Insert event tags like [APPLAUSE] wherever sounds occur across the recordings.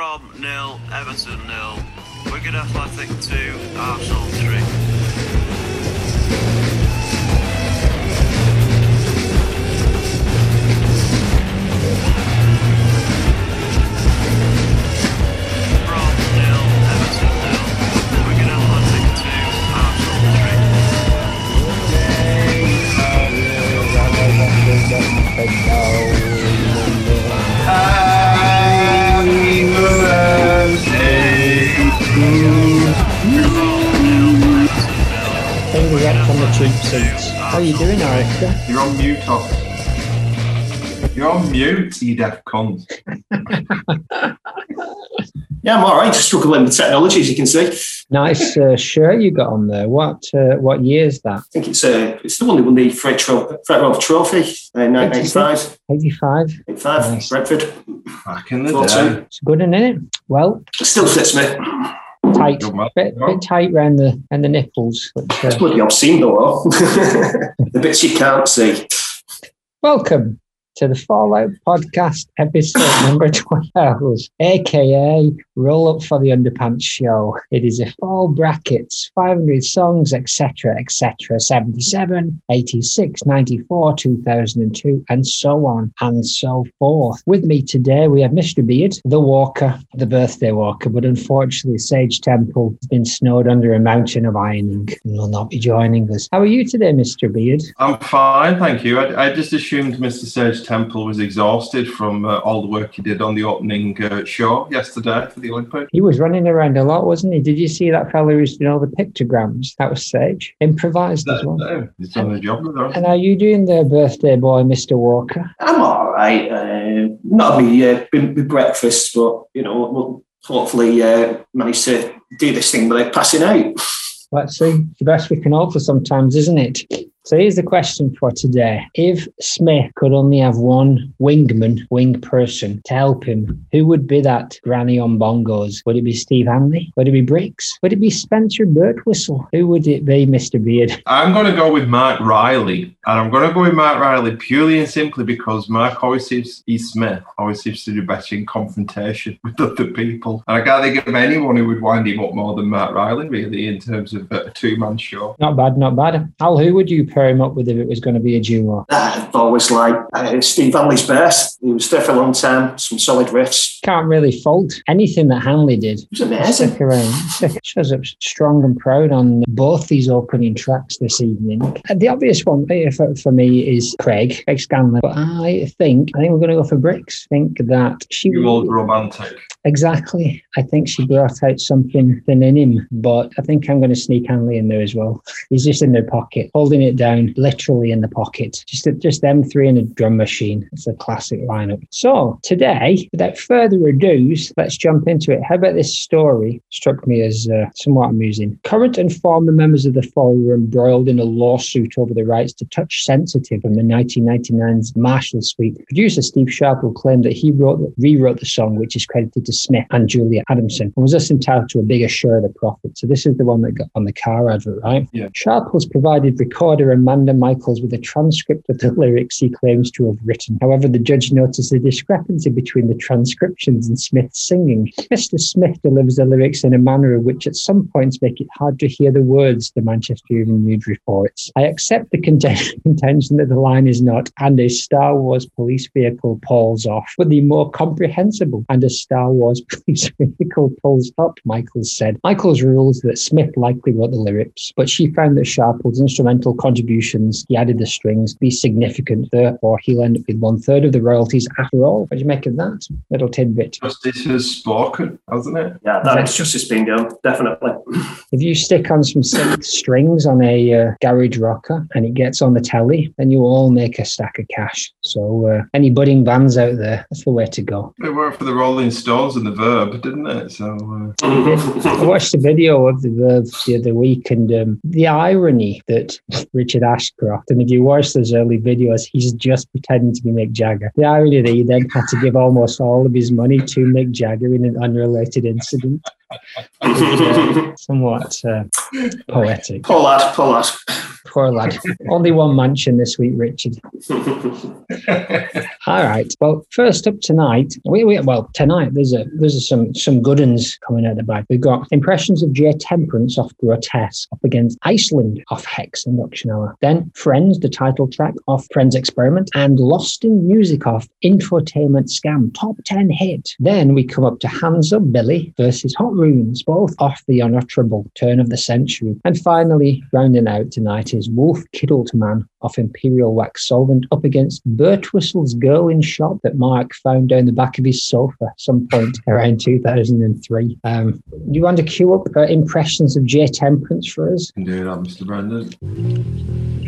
Brom nil, Everton nil, Wigan Athletic two, Arsenal three. Brom nil, up on the cheap seats. How are you doing, Erica? You're on mute, off. You're on mute, you deaf cunt. [LAUGHS] Yeah, I'm all right. Just struggling with technology, as you can see. Nice uh, shirt you got on there. What uh, what year is that? I think it's uh, it's the one that won the Fred, Tro- Freight Rover Trophy, uh, 1985. 85. 85, Nice. Brentford. Back in the day. so. It's good, isn't it? Well, It still fits me. Tight, Good man. bit, bit tight around the and the nipples. But, It's uh, bloody obscene, though. [LAUGHS] the bits you can't see. welcome to the Fallout Podcast, episode [LAUGHS] number 12, aka Roll Up for the Underpants Show. It is a fall brackets, 500 songs, etc., etc., 77, 86, 94, 2002, and so on and so forth. With me today, we have Mr. Beard, the walker, the birthday walker, but unfortunately, Sage Temple has been snowed under a mountain of ironing and will not be joining us. How are you today, Mr. Beard? I'm fine, thank you. I, I just assumed Mr. Sage Temple was exhausted from uh, all the work he did on the opening uh, show yesterday for the Olympics. He was running around a lot, wasn't he? Did you see that fellow who's doing all the pictograms? That was Sage. Improvised as well. No, he's done a job with her. And are you doing the birthday boy, Mr. Walker? I'm all right. Uh, not having uh, been with breakfast, but, you know, we'll hopefully uh, manage to do this thing without passing out. Let's see. The best we can offer sometimes, isn't it? So here's the question for today. If Smith could only have one wingman, wing person to help him, who would be that granny on bongos? Would it be Steve Hanley? Would it be Brix? Would it be Spencer Birtwistle? Who would it be, Mr. Beard? I'm going to go with Marc Riley, and I'm going to go with Marc Riley purely and simply because Mark always seems, E. Smith always seems to do better in confrontation with other people. And I can't think of anyone who would wind him up more than Marc Riley, really, in terms of a two man show. Not bad, not bad. Al, who would you pair him up with if it was going to be a duo? I've always liked uh, Steve Hanley's best. He was there for a long time, some solid riffs. Can't really fault anything that Hanley did. It was amazing. Stick around. [LAUGHS] Shows up strong and proud on both these opening tracks this evening. And the obvious one eh, for, for me is Craig, Craig Scanlon. But I think I think we're going to go for Brix. I think that she You old romantic. Exactly. I think she brought out something thin in him, but I think I'm going to sneak Hanley in there as well. He's just in their pocket, holding it down, literally in the pocket. Just just them three in a drum machine. It's a classic lineup. So today, without further ado, let's jump into it. How about this story? Struck me as uh, somewhat amusing. Current and former members of the Fall were embroiled in a lawsuit over the rights to Touch Sensitive from the 1999's Marshall Suite. Producer Steve Sharple claimed that he wrote rewrote the song, which is credited to Smith and Julia Adamson, and was thus entitled to a bigger share of the profit. So this is the one that got on the car advert, right? Yeah. Sharples provided recorder Amanda Michaels with a transcript of the lyrics he claims to have written. However, the judge noticed a discrepancy between the transcriptions and Smith's singing. Mr. Smith delivers the lyrics in a manner which at some points make it hard to hear the words, the Manchester Evening News reports. I accept the [LAUGHS] contention that the line is not, and a Star Wars police vehicle pulls off, but the more comprehensible, and a Star Wars [LAUGHS] police vehicle pulls up, Michaels said. Michaels ruled that Smith likely wrote the lyrics, but she found that Sharple's instrumental contributions, he added the strings, be significant, therefore he'll end up with one third of the royalties after all. What do you make of that little tidbit? Justice has spoken, hasn't it? Yeah, that is justice being done, definitely. [LAUGHS] If you stick on some synth strings on a uh, garage rocker and it gets on the telly, then you all make a stack of cash. So, uh, any budding bands out there, that's the way to go. It worked for the Rolling Stones and the Verb, didn't it? So uh, I watched a video of the Verve's the other week, and um, the irony that Richard Ashcroft, and if you watch those early videos, he's just pretending to be Mick Jagger. The irony that he then had to give almost all of his money to Mick Jagger in an unrelated incident. [LAUGHS] somewhat uh, poetic. Poor lad, poor lad. Poor lad. Only one mansion this week, Richard. [LAUGHS] All right. Well, first up tonight, we, we well tonight there's a there's a, some some good uns coming out the back. We've got impressions of J Temperance off Grotesque up against Iceland off Hex Enduction Hour. Then Frenz, the title track off Frenz Experiment, and Lost in Music off Infotainment Scan, top ten hit. Then we come up to Hands Up Billy versus Hot Runes, both off the unutterable turn of the century. And finally, rounding out tonight is Wolf Kidult Man off Imperial Wax Solvent up against Birtwistle's Girl in Shop that Mark found down the back of his sofa some point [LAUGHS] around 2003. Um, you want to cue up uh, impressions of J Temperance for us? Can do that, Mr. Brandon.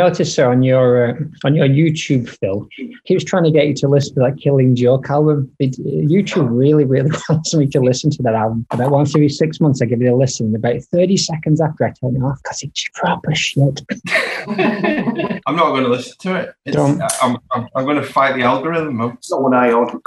Noticed sir, on your uh, on your YouTube, Phil, he was trying to get you to listen to that Killing Joke album. It, YouTube really, really [LAUGHS] wants me to listen to that album. About once every six months, I give it a listen. About thirty seconds after I turn it off, because it's proper shit. [LAUGHS] I'm not going to listen to it. It's, Don't. I'm, I'm, I'm going to fight the algorithm. It's not one eye on.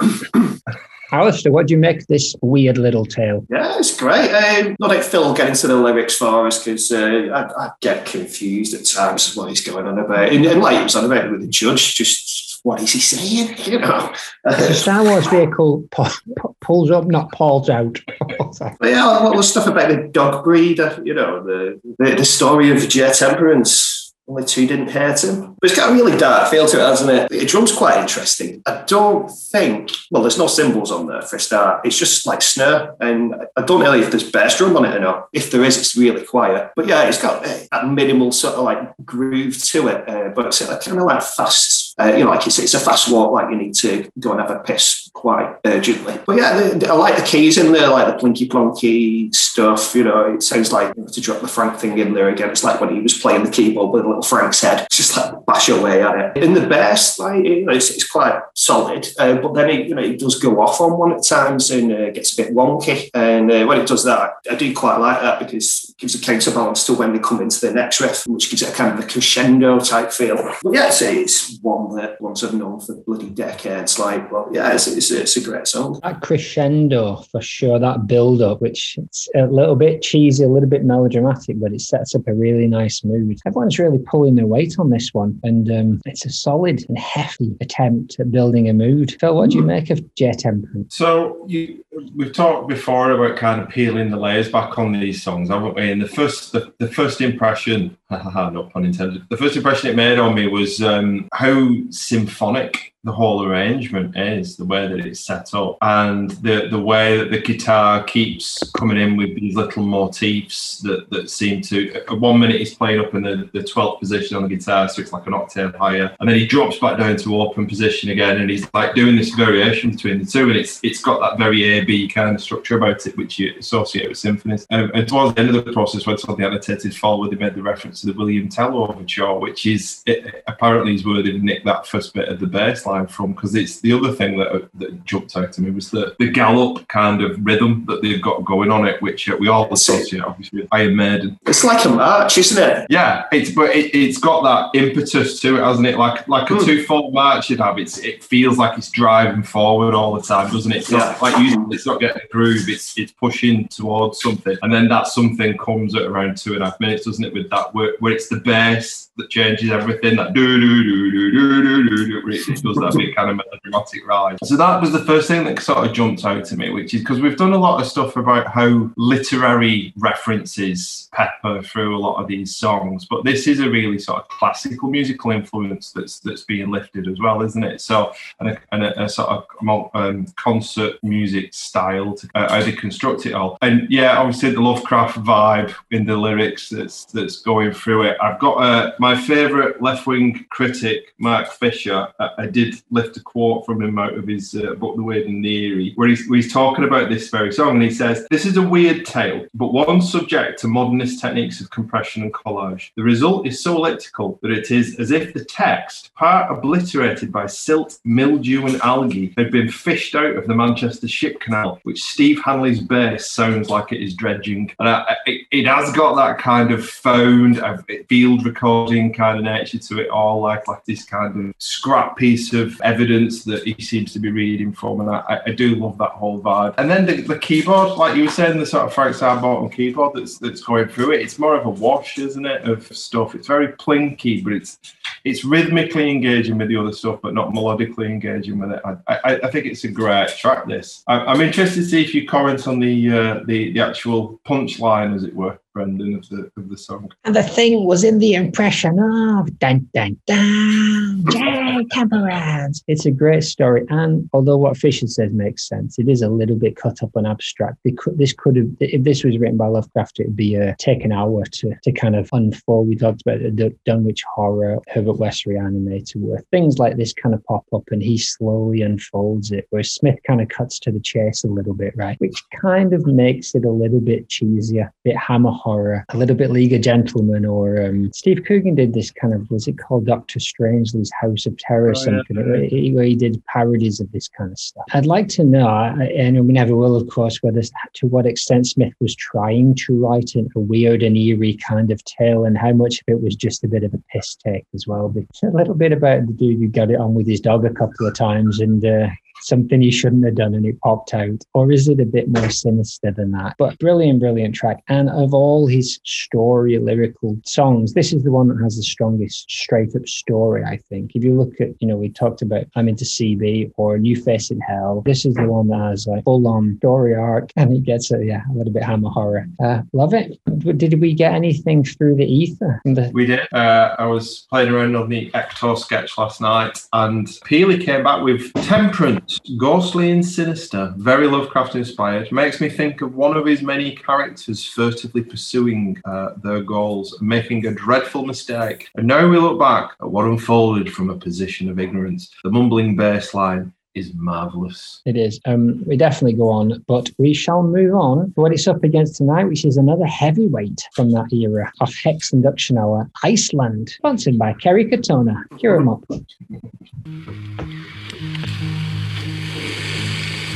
Alistair, what do you make this weird little tale? Yeah, it's great. Um, not like Phil get into the lyrics for us because uh, I, I get confused at times of what he's going on about. And, and like he was on about with the judge, just what is he saying? [LAUGHS] You know. The Uh, Star Wars vehicle pu- pu- pulls up, not pulls out. [LAUGHS] but yeah, what was stuff about the dog breeder? You know, the the, the story of J Temperance. Only two didn't hurt him. But it's got a really dark feel to it, hasn't it? The drum's quite interesting. I don't think, well, there's no cymbals on there for a start. It's just like snare. And I don't know if there's bass drum on it or not. If there is, it's really quiet. But yeah, it's got that minimal sort of like groove to it. Uh, but it's uh, kind of like fast, uh, you know, like it's, it's a fast walk, like you need to go and have a piss quite urgently. But yeah, I like the keys in there, like the plinky plonky stuff. You know, it sounds like to drop the Frank thing in there again. It's like when he was playing the keyboard with a little Frank's head. It's [LAUGHS] just like bash away at it. In the best, like you know, it's, it's quite solid. Uh, but then it, you know, it does go off on one at times and uh, gets a bit wonky. And uh, when it does that, I do quite like that because gives a counterbalance to when they come into the next riff, which gives it a kind of a crescendo type feel. But yeah, it's, it's one that ones I've known for bloody decades. Like, well, yeah, it's, it's, it's a great song. That crescendo for sure, that build up, which it's a little bit cheesy, a little bit melodramatic, but it sets up a really nice mood. Everyone's really pulling their weight on this one, and um, it's a solid and hefty attempt at building a mood. Phil, what do you make of J Temperance? So you, we've talked before about kind of peeling the layers back on these songs, haven't we? And the first, the, the first impression, no pun intended, the first impression it made on me was um, how symphonic the whole arrangement is, the way that it's set up, and the the way that the guitar keeps coming in with these little motifs that, that seem to. One minute he's playing up in the, the 12th position on the guitar, so it's like an octave higher, and then he drops back down to open position again, and he's like doing this variation between the two, and it's it's got that very A B kind of structure about it, which you associate with symphonies. Um, and towards the end of the process, when something annotated forward, they made the reference to the William Tell overture, which is it, apparently is worthy to nick that first bit of the bass line from, because it's the other thing that, that jumped out to me was the, the gallop kind of rhythm that they've got going on it, which uh, we all associate obviously with Iron Maiden. It's like a march, isn't it? Yeah, it's but it, it's got that impetus to it, hasn't it? Like like a Hmm. two foot march you'd have. It's it feels like it's driving forward all the time, doesn't it? It's not Yeah. like you. It's not getting a groove. It's it's pushing towards something, and then that something comes at around two and a half minutes, doesn't it? With that word where, where it's the bass that changes everything, that do do do do do do do it does that big kind of melodramatic ride. So that was the first thing that sort of jumped out to me, which is because we've done a lot of stuff about how literary references pepper through a lot of these songs, but this is a really sort of classical musical influence that's that's being lifted as well, isn't it? So and a, and a, a sort of um, concert music style to uh, how they construct it all, and yeah, obviously the Lovecraft vibe in the lyrics that's that's going through it. I've got a my favourite left wing critic, Mark Fisher. I, I, did lift a quote from him out of his uh, book, The Weird and the Eerie, where he's, where he's talking about this very song, and he says, "This is a weird tale, but one subject to modernist techniques of compression and collage. The result is so elliptical that it is as if the text, part obliterated by silt, mildew, and algae, had been fished out of the Manchester Ship Canal, which Steve Hanley's bass sounds like it is dredging. And I, it, it, has got that kind of phoned, field recording kind of nature to it all, like like this kind of scrap piece of evidence that he seems to be reading from. And I, I do love that whole vibe. And then the, the keyboard, like you were saying, the sort of Frank Sidebottom keyboard that's that's going through it. It's more of a wash, isn't it, of stuff. It's very plinky, but it's it's rhythmically engaging with the other stuff, but not melodically engaging with it. I, I, I think it's a great track. This I, am interested to see if you comment on the uh, the the actual punchline, as it were were Brendan of the of the song. And the thing was in the impression of dun dun dun Jay Temperance. It's a great story, and although what Fisher says makes sense, it is a little bit cut up and abstract. Could, this could have, if this was written by Lovecraft, it would be uh, a take an hour to to kind of unfold. We talked about the Dunwich Horror, Herbert West Reanimator, where things like this kind of pop up, and he slowly unfolds it. Where Smith kind of cuts to the chase a little bit, right, which kind of makes it a little bit cheesier, a bit hammer horror, a little bit League of Gentlemen, or um, Steve Coogan did this kind of was it called Doctor Strangeley's House of Terror, or oh, something, yeah. where, he, where, he, did parodies of this kind of stuff. I'd like to know, and we never will, of course, whether to what extent Smith was trying to write in a weird and eerie kind of tale, and how much of it was just a bit of a piss take as well. But a little bit about the dude who got it on with his dog a couple of times and uh, something he shouldn't have done and it popped out? Or is it a bit more sinister than that? But brilliant, brilliant track. And of all his story lyrical songs, this is the one that has the strongest straight up story, I think. If you look at, you know, we talked about I'm into CB or New Face in Hell, this is the one that has a full on story arc and it gets a, yeah, a little bit hammer horror. Uh, love it. Did we get anything through the ether? The- we did. Uh, I was playing around on the Ector sketch last night and Peely came back with Temperance ghostly and sinister, very Lovecraft inspired, makes me think of one of his many characters furtively pursuing uh, their goals making a dreadful mistake. And now we look back at what unfolded from a position of ignorance. The mumbling bass line is marvelous. It is. Um, we definitely go on, but we shall move on to what it's up against tonight, which is another heavyweight from that era of Hex Enduction Hour, Iceland, sponsored by Kerry Katona. Cure 'em up.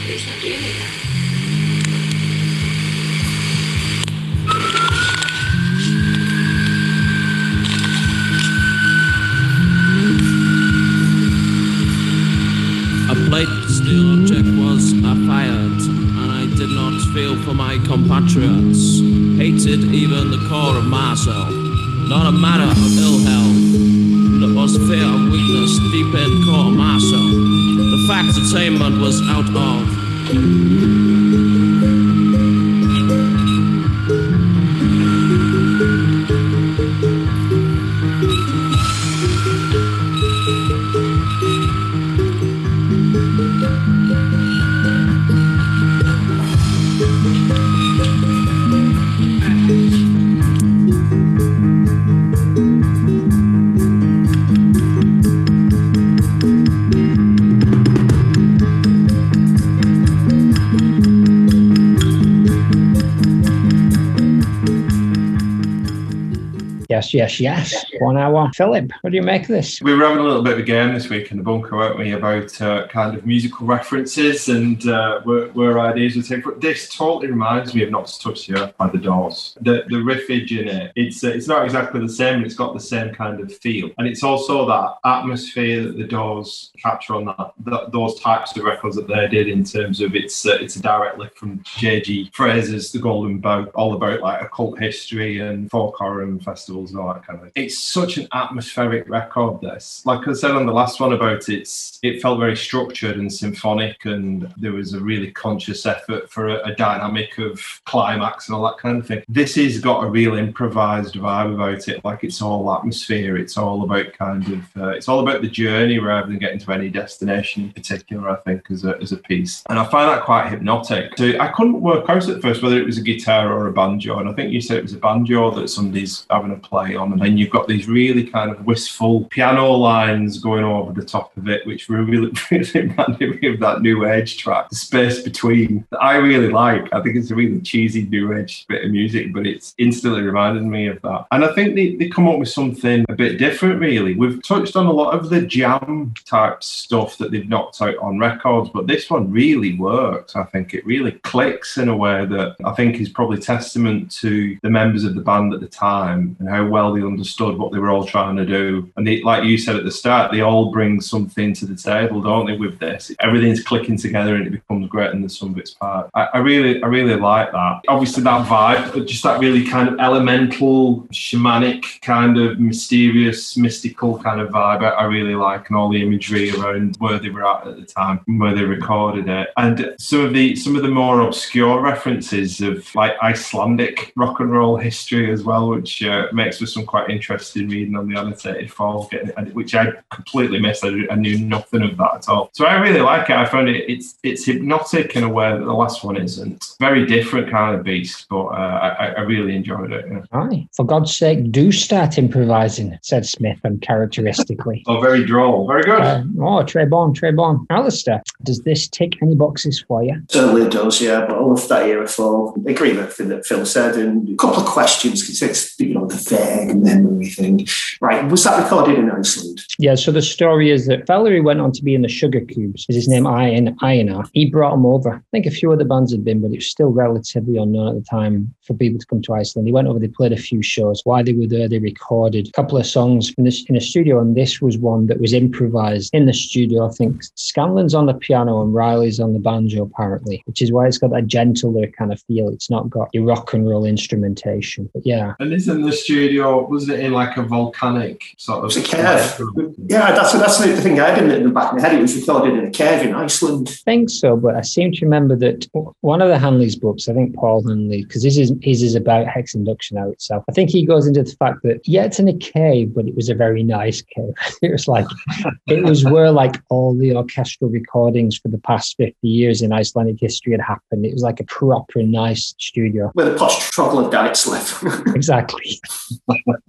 A plate steel object was fired, and I did not feel for my compatriots. Hated even the core of myself. Not a matter of ill health. It was fear of weakness deep in core myself. The fact attainment was out of Mm-hmm. Yes, yes, yes. one hour. Philip, what do you make of this? We were having a little bit of a game this week in the bunker, weren't we, about uh, kind of musical references and uh, where, where ideas would take. But this totally reminds me of Not to Touch the Earth by the Doors. The the riffage in it, it's uh, it's not exactly the same, but it's got the same kind of feel, and it's also that atmosphere that the Doors capture on that, that those types of records that they did in terms of it's uh, it's a direct lift from J.G. Frazer's The Golden Bough, all about like occult history and folk horror and festivals and all that kind of thing. It's such an atmospheric record. This, like I said on the last one about it's, it felt very structured and symphonic, and there was a really conscious effort for a, a dynamic of climax and all that kind of thing. This has got a real improvised vibe about it. Like it's all atmosphere. It's all about kind of, uh, it's all about the journey rather than getting to any destination in particular. I think as a as a piece, and I find that quite hypnotic. So I couldn't work out at first whether it was a guitar or a banjo, and I think you said it was a banjo that somebody's having a play on, and then you've got these really kind of wistful piano lines going over the top of it, which really, [LAUGHS] really reminded me of that new age track, the space between. That I really like. I think it's a really cheesy new age bit of music, but it's instantly reminded me of that. And I think they, they come up with something a bit different, really. We've touched on a lot of the jam type stuff that they've knocked out on records, but this one really works. I think it really clicks in a way that I think is probably testament to the members of the band at the time and how well they understood what they were all trying to do. And they, like you said at the start, they all bring something to the table, don't they? With this, everything's clicking together and it becomes great in the sum of its part. I, I really, I really like that. Obviously, that vibe, just that really kind of elemental, shamanic, kind of mysterious, mystical kind of vibe. I, I really like, and all the imagery around where they were at at the time, where they recorded it, and some of the some of the more obscure references of like Icelandic rock and roll history as well, which uh, makes for some quite interesting reading on the annotated fall, which I completely missed. I, I, knew nothing of that at all. So I really like it. I found it it's it's hypnotic in a way that the last one isn't. Very different kind of beast, but uh, I, I, really enjoyed it. Yeah. Aye. For God's sake, do start improvising, said Smith uncharacteristically. [LAUGHS] oh, very droll. Very good. Uh, oh, Trey Bon, Trey Bon. Alistair, does this tick any boxes for you? Certainly does, yeah. But I love that era fall. I agree with everything that Phil said. And a couple of questions because it's, you know, the vague memory thing. Right. Was that recorded in Iceland? Yeah. So the story is that Valerie went on to be in the Sugar Cubes. Is his name Ian Einar? He brought him over. I think a few other bands had been, but it was still relatively unknown at the time for people to come to Iceland. He went over, they played a few shows. While they were there, they recorded a couple of songs in the, in a studio, and this was one that was improvised in the studio. I think Scanlon's on the piano and Riley's on the banjo, apparently, which is why it's got that gentler kind of feel. It's not got your rock and roll instrumentation. But yeah. And isn't the studio, was it in like a volcanic sort of. It's a cave. Yeah, that's, that's the thing I had in the back of my head. It was recorded in a cave in Iceland. I think so, but I seem to remember that one of the Hanley's books, I think Paul Hanley, because this is his is about Hex Enduction Hour itself. I think he goes into the fact that yeah, it's in a cave, but it was a very nice cave. [LAUGHS] it was like it was where like all the orchestral recordings for the past fifty years in Icelandic history had happened. It was like a proper nice studio where the posh troglodytes live. [LAUGHS] exactly.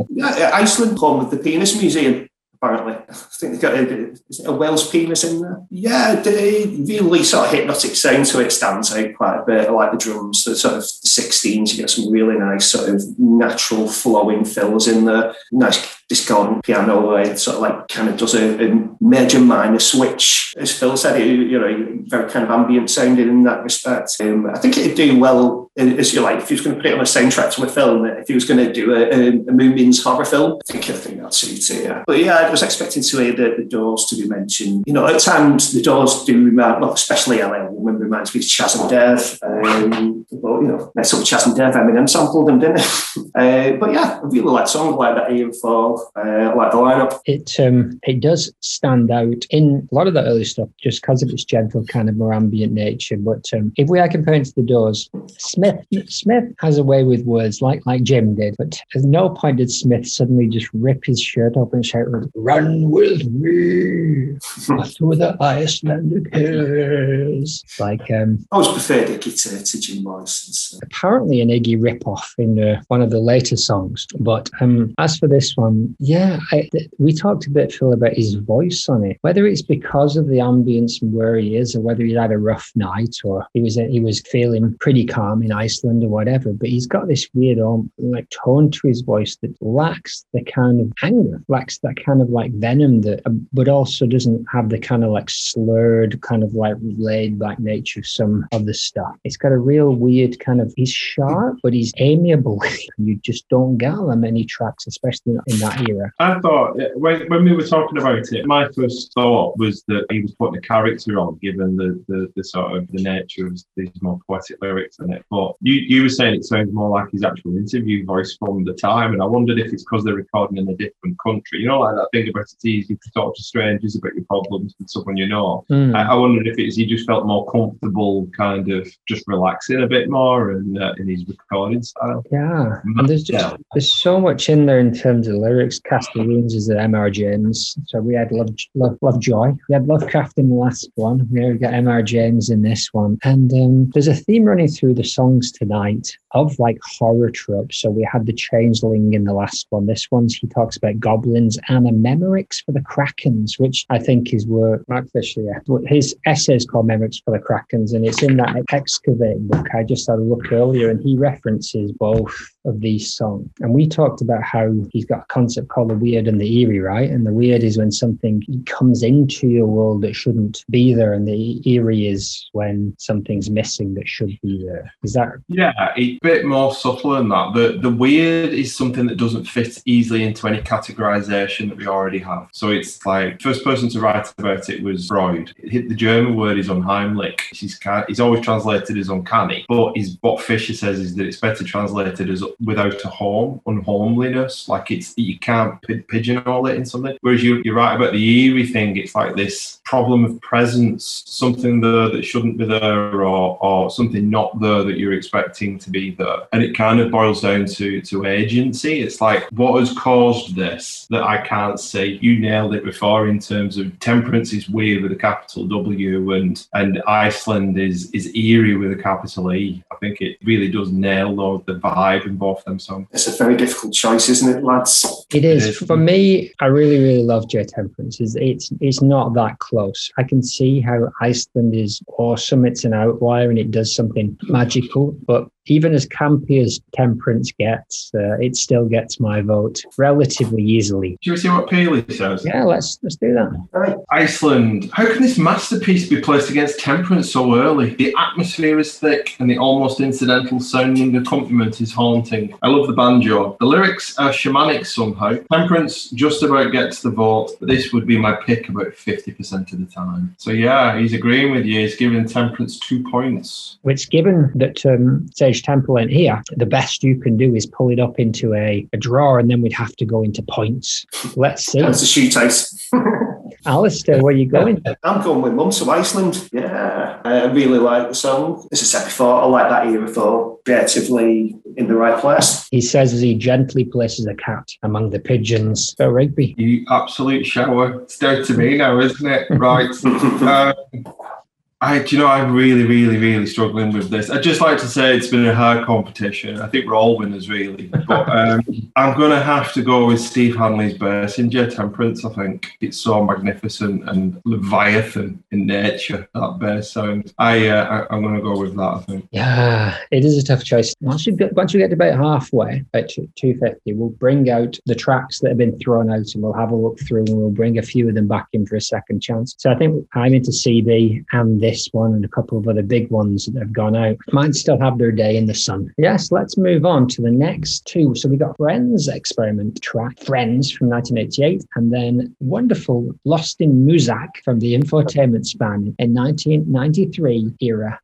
Yeah, uh, Iceland, home of the Penis Museum apparently. [LAUGHS] I think they've got a, a whale's penis in there. Yeah, the really sort of hypnotic sound to it stands out quite a bit. I like the drums, the sort of 16s, you get some really nice sort of natural flowing fills in there. Nice discordant piano it sort of like kind of does a, a major minor switch. As Phil said, it, you know, very kind of ambient sounding in that respect. Um, I think it'd do well as you like if he was going to put it on a soundtrack to a film. If he was going to do a, a, a horror film, I think I think that suits it. Yeah. But yeah, I was expecting to hear the, the Doors to be mentioned. You know, at times the Doors do remind, well, especially LA Woman reminds me of Chas and Dave. Um, well, you know, sort of Chas and Dave. Eminem sampled them, didn't it? [LAUGHS] uh, but yeah, I really like songs like that. Ian Uh, like the lineup. It um, it does stand out in a lot of the early stuff just because of its gentle kind of more ambient nature. But um, if we are comparing to the Doors, Smith Smith has a way with words like like Jim did. But at no point did Smith suddenly just rip his shirt off and shout, "Run with me through the Icelandic hills!" Like um, I always preferred Iggy to, to Jim Morrison. So. Apparently, an Iggy rip off in uh, one of the later songs. But um, as for this one, yeah, I, we talked a bit, Phil, about his voice on it. Whether it's because of the ambience and where he is, or whether he had a rough night, or he was he was feeling pretty calm in Iceland or whatever. But he's got this weird um, like tone to his voice that lacks the kind of anger, lacks that kind of like venom that, um, but also doesn't have the kind of like slurred, kind of like laid back nature of some of the stuff. It's got a real weird kind of. He's sharp, but he's amiable. [LAUGHS] you just don't get that many tracks, especially in that era. I thought uh, when, when we were talking about it, my first thought was that he was putting a character on, given the, the, the sort of the nature of these more poetic lyrics in it. But you, you were saying it sounds more like his actual interview voice from the time, and I wondered if it's because they're recording in a different country. You know, like that thing about it's easy to talk to strangers about your problems with someone you know. Mm. I, I wondered if it's he just felt more comfortable, kind of just relaxing a bit more in, uh, in his recording style. Yeah, and there's just Yeah. there's so much in there in terms of lyrics. Castelloons is the M.R. James. So we had Love, Love, Love Joy. We had Lovecraft in the last one. We got M.R. James in this one. And um, there's a theme running through the songs tonight of like horror tropes. So we had the Changeling in the last one. This one's he talks about goblins and a Memorex for the Krakens, which I think is where Mark Fisher, yeah, his essay is called Memorex for the Krakens, and it's in that excavating book. I just had a look earlier, and he references both of these songs. And we talked about how he's got a concept called the weird and the eerie, right? And the weird is when something comes into your world that shouldn't be there, and the eerie is when something's missing that should be there. Is that Yeah, a bit more subtle than that. The the weird is something that doesn't fit easily into any categorization that we already have. So it's like first person to write about it was Freud. It The German word is unheimlich. He's he's always translated as uncanny, but is what Fisher says is that it's better translated as without a home, unhomeliness. Like it's you can't pi- pigeonhole it in something. Whereas you you're right about the eerie thing. It's like this problem of presence, something there that shouldn't be there, or or something not there that you're expecting to be there. And it kind of boils down to to agency. It's like what has caused this that I can't see. You nailed it before in terms of temperance is weird with a capital W, and and Iceland is is eerie with a capital E. I think it really does nail though, the vibe in both them songs. It's a very difficult choice, isn't it, lads? It is. is. For me, I really, really love J Temperance. It's, it's it's not that close. I can see how Iceland is awesome. It's an outlier and it does something magical. But even as campy as Temperance gets, uh, it still gets my vote relatively easily. Do you see what Paley says? Yeah, let's let's do that. Right. Iceland. How can this masterpiece be placed against Temperance so early? The atmosphere is thick and the almost incidental sounding accompaniment is haunting. I love the banjo. The lyrics are shamanic somehow. Temperance just about gets the vote, but this would be my pick about 50% of the time. So yeah, he's agreeing with you. He's giving Temperance two points. Which, given that um, Sage Temple ain't here, the best you can do is pull it up into a, a draw, and then we'd have to go into points. Let's see. That's a shoot ice. Alistair, where are you going? [LAUGHS] I'm going with Mum to Iceland. Yeah, I really like the song. As I said before, I like that era for creatively in the right place. He says as he gently places a cat among the pigeons. Phil Rigby. You absolute shower. It's down to me now, isn't it? Right. Uh, [LAUGHS] I, do you know, I'm really, really, really struggling with this. I'd just like to say it's been a hard competition. I think we're all winners, really. But um, [LAUGHS] I'm going to have to go with Steve Hanley's J Temperance. I think it's so magnificent and leviathan in nature, that bass sound. I, uh, I, I'm going to go with that, I think. Yeah, it is a tough choice. Once you get once you get to about halfway two fifty, we'll bring out the tracks that have been thrown out, and we'll have a look through, and we'll bring a few of them back in for a second chance. So I think I'm into CB and this one, and a couple of other big ones that have gone out. Might still have their day in the sun. Yes, let's move on to the next two. So we got Frenz Experiment track, Frenz from 1988, and then wonderful Lost in Muzak from the Infotainment Scan in 1993 era.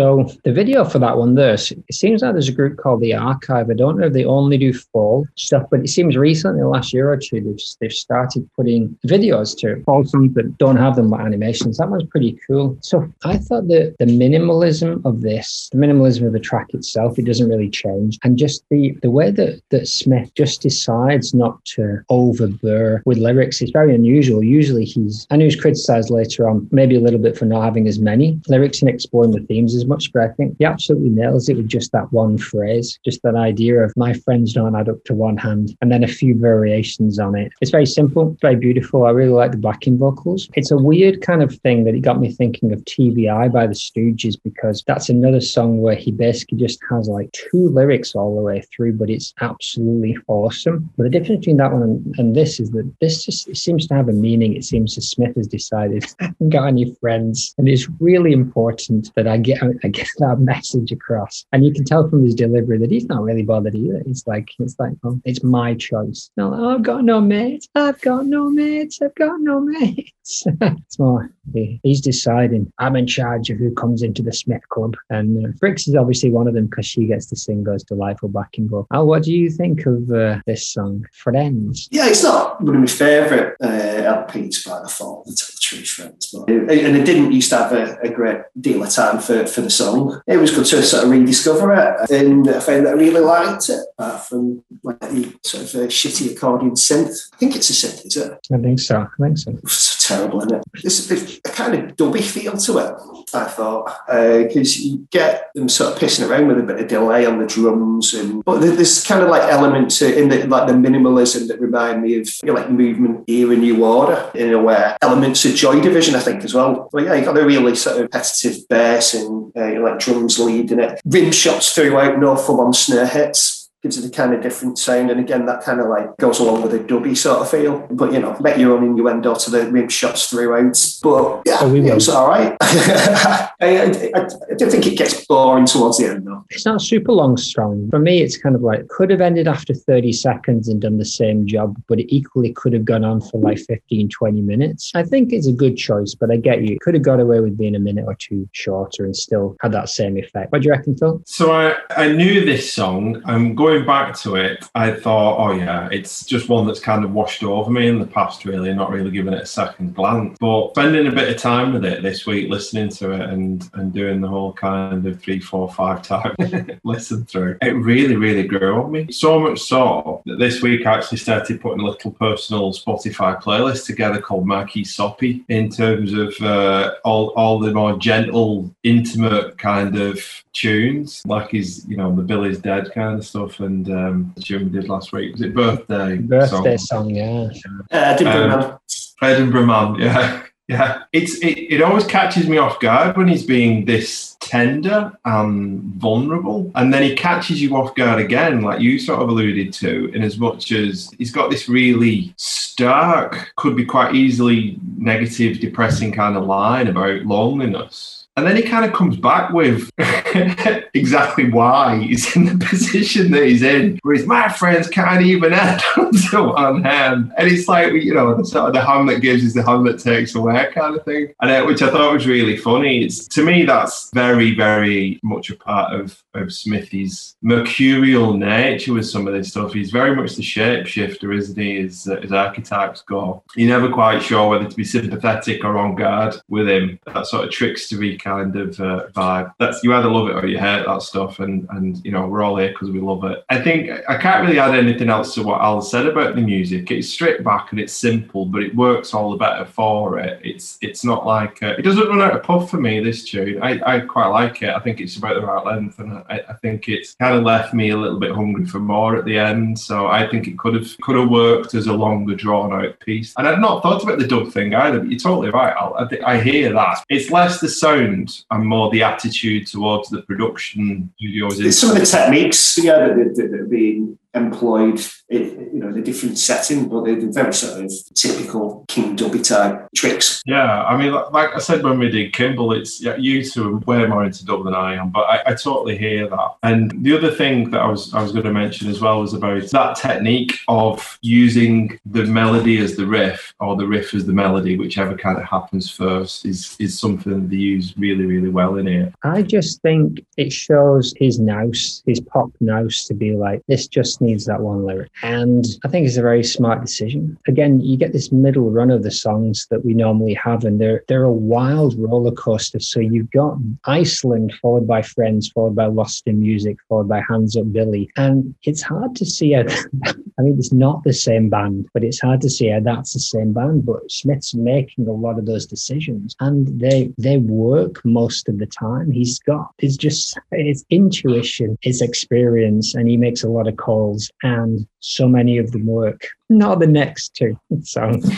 So the video for that one there, s- it seems like there's a group called the Archive. I don't know if they only do fall stuff, but it seems recently, the last year or two, they've, they've started putting videos to fall songs that don't have them with animations. That one's pretty cool. So I thought that the minimalism of this, the minimalism of the track itself, it doesn't really change. And just the, the way that, that Smith just decides not to overburr with lyrics is very unusual. Usually he's, I know he's criticized later on, maybe a little bit for not having as many lyrics and exploring the themes as much, but I think he absolutely nails it with just that one phrase, just that idea of my friends don't add up to one hand, and then a few variations on it. It's very simple, very beautiful. I really like the backing vocals. It's a weird kind of thing that it got me thinking of TV Eye by the Stooges because that's another song where he basically just has like two lyrics all the way through, but it's absolutely awesome. But the difference between that one and, and this is that this just seems to have a meaning. It seems that Smith has decided I haven't got any friends, and it's really important that I get I get that message across. And you can tell from his delivery that he's not really bothered either. It's like it's like oh, it's my choice. No, oh, I've got no mates. I've got no mates. I've got no mates. [LAUGHS] it's more he- he's deciding I'm in charge of who comes into the Smith Club, and uh, Brix is obviously one of them because she gets to sing those delightful backing vocals. Al, what do you think of uh, this song, Frenz? Yeah, it's not one of my favourite uh, LPs by the fall, Truth Friends. But, and it didn't used to have a, a great deal of time for, for the song. It was good to sort of rediscover it, and I found that I really liked it, apart from like the sort of uh, shitty accordion synth. I think it's a synth, is it? I think so. I think so. It's terrible, isn't it? There's a, a kind of dubby feel to it, I thought, because you get them sort of pissing around with a bit of delay on the drums, and but there- there's kind of like elements in the like the minimalism that remind me of you know, like movement era new order in a way. Elements of Joy Division, I think, as well. But yeah, you got a really sort of repetitive bass and uh, like drums leading it, rim shots throughout, no full on snare hits gives it a kind of different sound. And again, that kind of like goes along with a dubby sort of feel. But you know, make your own innuendo to the rim shots throughout. But yeah, Oh, we it was all right. I, [LAUGHS] I, I, I don't think it gets boring towards the end though. It's not super long strong. For me, it's kind of like could have ended after 30 seconds and done the same job, but it equally could have gone on for like 15, 20 minutes. I think it's a good choice, but I get you. Could have got away with being a minute or two shorter and still had that same effect. What do you reckon, Phil? So I, I knew this song. I'm going back to it. I thought, oh yeah, it's just one that's kind of washed over me in the past, really, not really giving it a second glance. But spending a bit of time with it this week, listening to it and and doing the whole kind of three, four, five time [LAUGHS] listen through, it really, really grew on me. So much so that this week I actually started putting a little personal Spotify playlist together called Marquis Soppy in terms of uh, all all the more gentle, intimate kind of tunes, like his, you know, the Billy's Dead kind of stuff, and um, the tune we did last week was it Birthday? Birthday Song? song, yeah. Uh, didn't Um, man. Edinburgh Man, yeah. [LAUGHS] Yeah, it's it, it always catches me off guard when he's being this tender and vulnerable, and then he catches you off guard again, like you sort of alluded to. In as much as he's got this really stark, could be quite easily negative, depressing kind of line about loneliness. And then he kind of comes back with [LAUGHS] exactly why he's in the [LAUGHS] position that he's in, where his my friends can't even add [LAUGHS] to one hand. And it's like, you know, the sort of the hand that gives is the hand that takes away kind of thing. And uh, which I thought was really funny. It's to me, that's very, very much a part of, of Smithy's mercurial nature with some of this stuff. He's very much the shapeshifter, isn't he? Uh, as archetypes go. You're never quite sure whether to be sympathetic or on guard with him. That sort of trickstery kind of uh, vibe. That's you either love it or you hate that stuff, and and you know we're all here because we love it. I think I can't really add anything else to what Al said about the music. It's stripped back and it's simple, but it works all the better for it. It's it's not like uh, it doesn't run out of puff for me. This tune, I, I quite like it. I think it's about the right length, and I, I think it's kind of left me a little bit hungry for more at the end. So I think it could have could have worked as a longer drawn out piece. And I'd not thought about the dub thing either. But you're totally right. Al. I, think I hear that. It's less the sound and more the attitude towards the production studios. Some of the techniques, yeah, that, that, that are being employed, it, you know, in a different setting, but they're very sort of typical King Tubby type tricks. Yeah, I mean, like, like I said when we did Kimball, it's yeah, you two are way more into dub than I am, but I, I totally hear that. And the other thing that I was I was going to mention as well was about that technique of using the melody as the riff or the riff as the melody, whichever kind of happens first, is is something they use really really well in here. I just think it shows his nous, his pop nous, to be like, this just needs that one lyric. And I think it's a very smart decision. Again, you get this middle run of the songs that we normally have, and they're they're a wild roller coaster. So you've got Iceland followed by Frenz, followed by Lost in Music, followed by Hands Up Billy. And it's hard to see [LAUGHS] I mean it's not the same band, but it's hard to see how that's the same band. But Smith's making a lot of those decisions and they they work most of the time. He's got it's just his intuition, his experience, and he makes a lot of calls and so many of them work. Not the next two [LAUGHS] songs,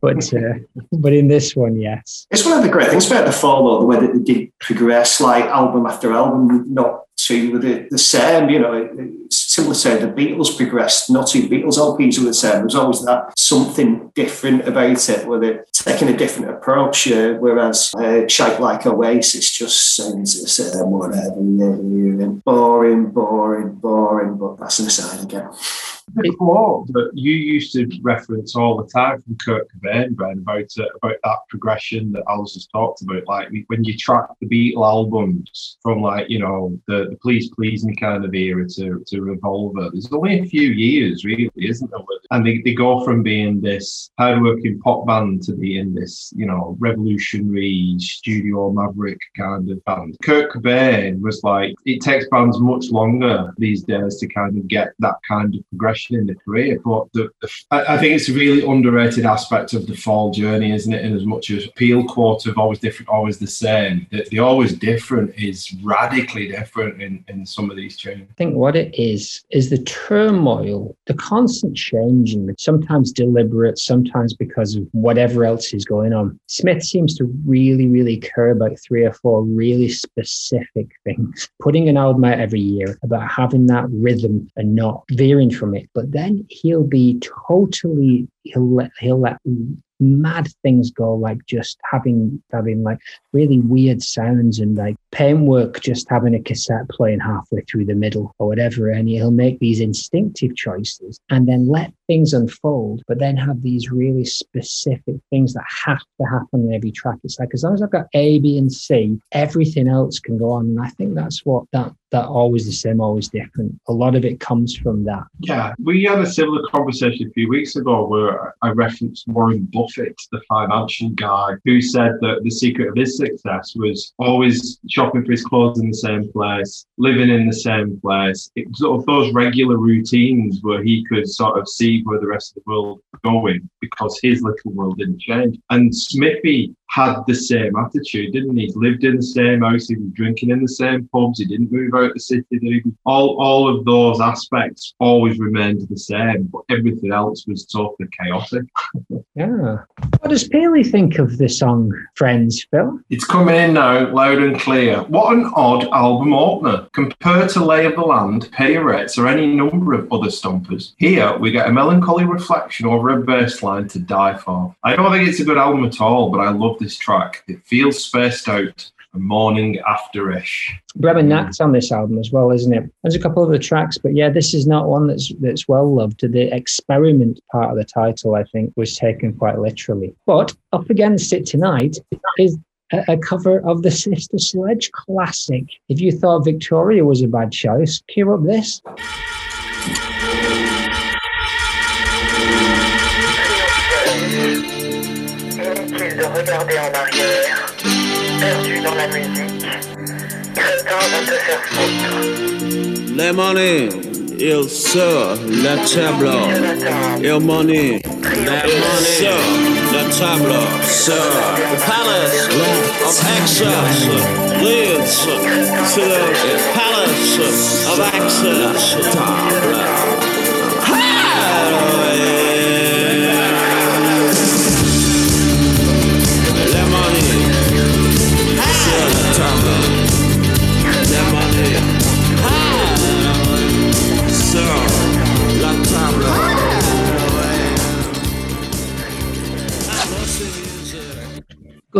but uh, but in this one, yes. It's one of the great things about the Fall, the way that they did progress, like album after album, not two were the, the same. You know, it, it's similar to the Beatles progressed. Not two Beatles LPs were the same. There was always that something different about it, where they're taking a different approach. Uh, whereas uh, Shake Like Oasis just sounds the same, whatever. Boring, boring, boring. But that's an aside again. The quote that you used to reference all the time from Kurt Cobain, Ben, about uh, about that progression that Alice has talked about. Like when you track the Beatle albums from like you know the, the Please Please Me kind of era to, to Revolver, there's only a few years really, isn't there? And they, they go from being this hard-working pop band to being this you know revolutionary studio maverick kind of band. Kurt Cobain was like it takes bands much longer these days to kind of get that kind of progression in the career. But the, the, I think it's a really underrated aspect of the fall journey, isn't it? In as much as Peel Quarter always different, always the same, the, the always different is radically different in, in some of these changes. I think what it is is the turmoil, the constant changing, sometimes deliberate, sometimes because of whatever else is going on. Smith seems to really, really care about three or four really specific things. Putting an album out every year about having that rhythm and not veering from it but then he'll be totally he'll let he'll let mad things go like just having having like really weird sounds and like paintwork just having a cassette playing halfway through the middle or whatever and he'll make these instinctive choices and then let things unfold but then have these really specific things that have to happen in every track. It's like as long as i've got a b and c everything else can go on. And i think that's what that that always the same always different a lot of it comes from that. Yeah we had a similar conversation a few weeks ago where i referenced warren buffett the financial guy who said that the secret of his success was always shopping for his clothes in the same place, living in the same place. It sort of those regular routines where he could sort of see where the rest of the world going because his little world didn't change. And Smithy had the same attitude, didn't he? He lived in the same house, he was drinking in the same pubs, he didn't move out of the city. All, all of those aspects always remained the same, but everything else was totally chaotic. [LAUGHS] yeah. What does Paley think of the song Frenz, Phil? It's coming in now, loud and clear. What an odd album opener. Compared to Lay of the Land, Pay Your Rates, or any number of other stompers, here we get a melancholy reflection over a bass line to die for. I don't think it's a good album at all, but I love this track. It feels spaced out and morning after-ish. Bremen Nacht's hmm. on this album as well, isn't it? There's a couple of the tracks, but yeah, this is not one that's that's well loved. The experiment part of the title, I think, was taken quite literally. But up against it tonight is a, a cover of the Sister Sledge classic. If you thought Victoria was a bad choice, cue up this. En arrière, perdu dans la musique, crétin va te faire foutre. Il sort le tableau. Il money, les monnaies, le tableau. Sir, the palace of access leads to the palace of access.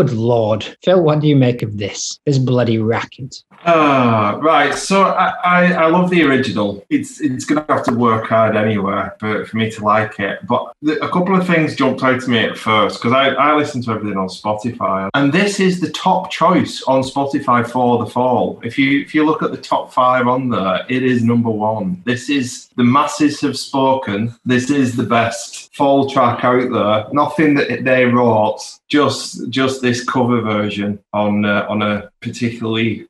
Good lord, Phil, what do you make of this? This bloody racket. Ah, right. So I, I, I love the original. It's it's gonna have to work hard anyway for, for me to like it. But the, a couple of things jumped out to me at first because I, I listen to everything on Spotify, and this is the top choice on Spotify for the fall. If you if you look at the top five on there, it is number one. This is the masses have spoken. This is the best fall track out there. Nothing that they wrote, just just this cover version on uh, on a particularly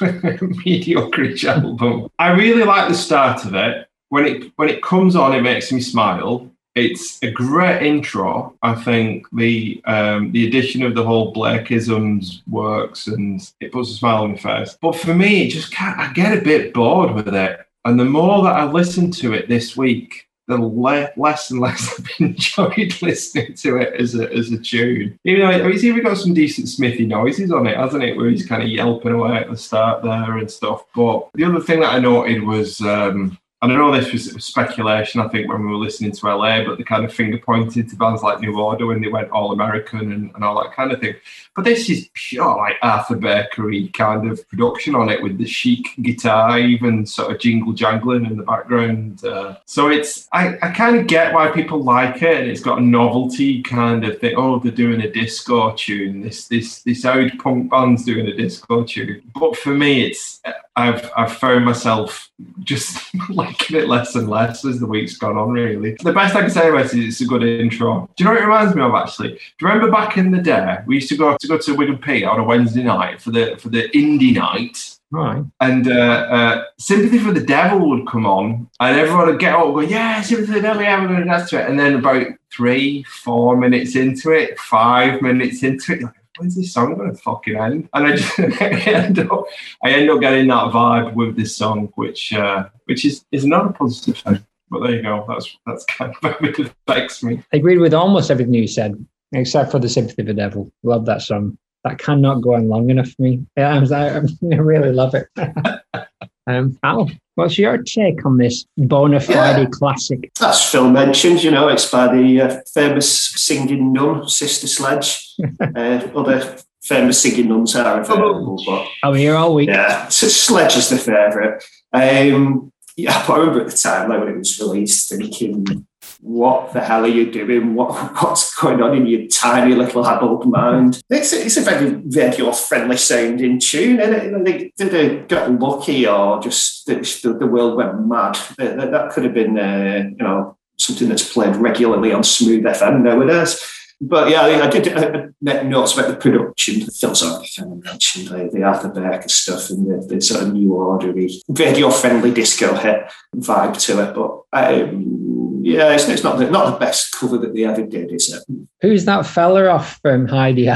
[LAUGHS] mediocre album. I really like the start of it. When it when it comes on, it makes me smile. It's a great intro. I think the um, the addition of the whole Blakeisms works, and it puts a smile on my face. But for me, it just can't. I get a bit bored with it. And the more that I listen to it this week, the le- less and less I've [LAUGHS] enjoyed listening to it as a, as a tune. Even though mean, it's even got some decent Smithy noises on it, hasn't it? Where he's kind of yelping away at the start there and stuff. But the other thing that I noted was um, and I know this was speculation, I think, when we were listening to LA, but they kind of finger pointed to bands like New Order when they went all American and, and all that kind of thing. But this is pure like Arthur Bakery kind of production on it with the chic guitar, even sort of jingle jangling in the background. Uh, so it's, I, I kind of get why people like it, and it's got a novelty kind of thing. Oh, they're doing a disco tune. This this this old punk band's doing a disco tune. But for me, it's I've I've found myself just [LAUGHS] liking it less and less as the week's gone on. Really, the best I can say about it is it's a good intro. Do you know what it reminds me of? Actually, do you remember back in the day we used to go to go to Wigan Pier on a Wednesday night for the for the indie night. Right. And uh, uh, Sympathy for the Devil would come on, and everyone would get up and go, Yeah, Sympathy for the Devil, yeah, we're going to dance to it. And then about three, four minutes into it, five minutes into it, like, when's this song going to fucking end? And I just [LAUGHS] I end up I end up getting that vibe with this song, which uh, which is is not a positive thing. But there you go. That's that's kind of [LAUGHS] how it affects me. I agreed with almost everything you said, except for the Sympathy of the Devil. Love that song. That cannot go on long enough for me. Yeah, I'm, [LAUGHS] I really love it. [LAUGHS] um, Al, what's your take on this bona fide Yeah. classic? That's Phil mentioned, you know, it's by the uh, famous singing nun, Sister Sledge. [LAUGHS] uh, other famous singing nuns are available, but Oh, here all week. yeah, Sledge is the favourite. Um, yeah, I remember at the time, like when it was released, thinking, what the hell are you doing? What, [LAUGHS] what's going on in your tiny little adult mind? It's a, it's a very radio friendly sounding tune, and they, did they got lucky or just the, the world went mad? That, that- could have been, uh, you know, something that's played regularly on Smooth FM nowadays. But yeah, I I did make notes about the production. Phil's already kind of mentioned the, the Arthur Baker stuff and the, the sort of new ordery, radio friendly disco hit vibe to it. But um, yeah, it's, it's not the, not the best cover that they ever did, is it? Who's that fella off from Heidi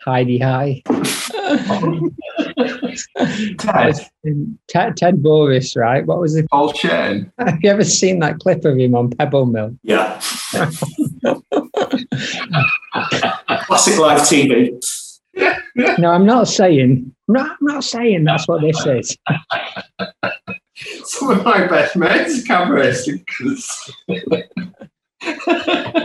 Heidi High? Ted, Ted, Ted Bovis, right? What was it? Paul Shane. Have you ever seen that clip of him on Pebble Mill? Yeah. Classic live TV. No, I'm not saying. Not, I'm not saying that's what this is. [LAUGHS] Some of my best mates camera because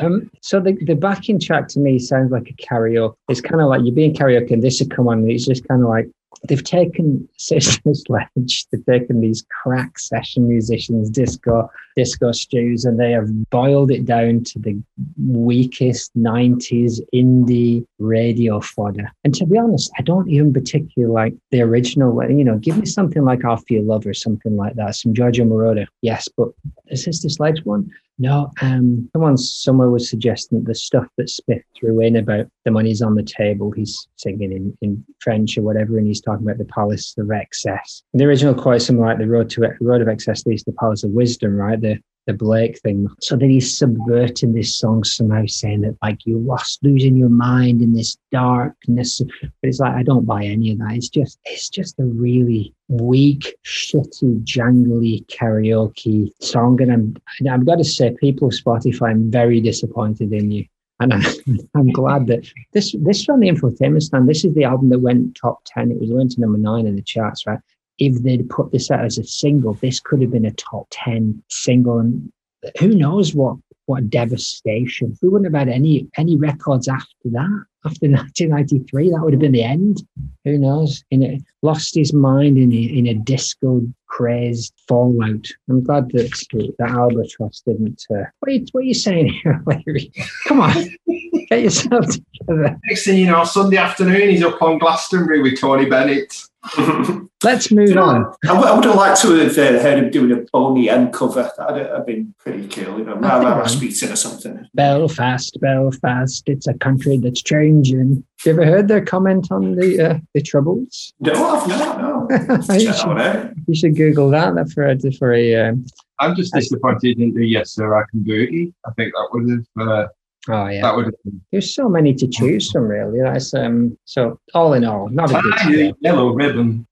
Um, so the, the backing track to me sounds like a karaoke. It's kind of like you're being karaoke and this would come on and it's just kind of like they've taken Sister Sledge, [LAUGHS] they've taken these crack session musicians, disco, disco stews, and they have boiled it down to the weakest 90s indie radio fodder. And to be honest, I don't even particularly like the original. You know, give me something like Off Your Love or something like that, some Giorgio Moroder. Yes, but the Sister Sledge one? No, um, someone somewhere was suggesting that the stuff that Smith threw in about the money's on the table, he's singing in, in French or whatever, and he's talking about the palace of excess. The original quote something like the road to road of excess leads to the palace of wisdom, right? The the Blake thing. So then he's subverting this song somehow, saying that like you're lost losing your mind in this darkness. But it's like I don't buy any of that. It's just it's just a really weak, shitty, jangly karaoke song. And I'm I've got to say, people of Spotify, I'm very disappointed in you. And I'm, [LAUGHS] I'm glad that this this is on the Infotainment Scan. This is the album that went top ten. It was went to number nine in the charts, right? If they'd put this out as a single, this could have been a top ten single. And who knows what what devastation? We wouldn't have had any any records after that. after [LAUGHS] 1993, that would have been the end. Who knows? In a, lost his mind in a, in a disco crazed fallout. I'm glad that that Albatross didn't. Uh, what, are you, what are you saying here, [LAUGHS] Larry? Come on, [LAUGHS] get yourself together. Next thing you know, Sunday afternoon, he's up on Glastonbury with Tony Bennett. [LAUGHS] Let's move on. I would, I would have liked to have uh, heard him doing a Boney M cover. That'd have been pretty cool, you know, Mara Rasputin or something. Belfast, Belfast, it's a country that's changing. You ever heard their comment on the uh, the Troubles? No, I've not, no. [LAUGHS] you, Check that one should, you should Google that for a, for a um, I'm just disappointed he didn't do Yes Sir I Can Boogie. I think that would have uh, oh yeah. that would have been There's so many to choose from, really. That's um. So all in all, not a good. yellow ribbon.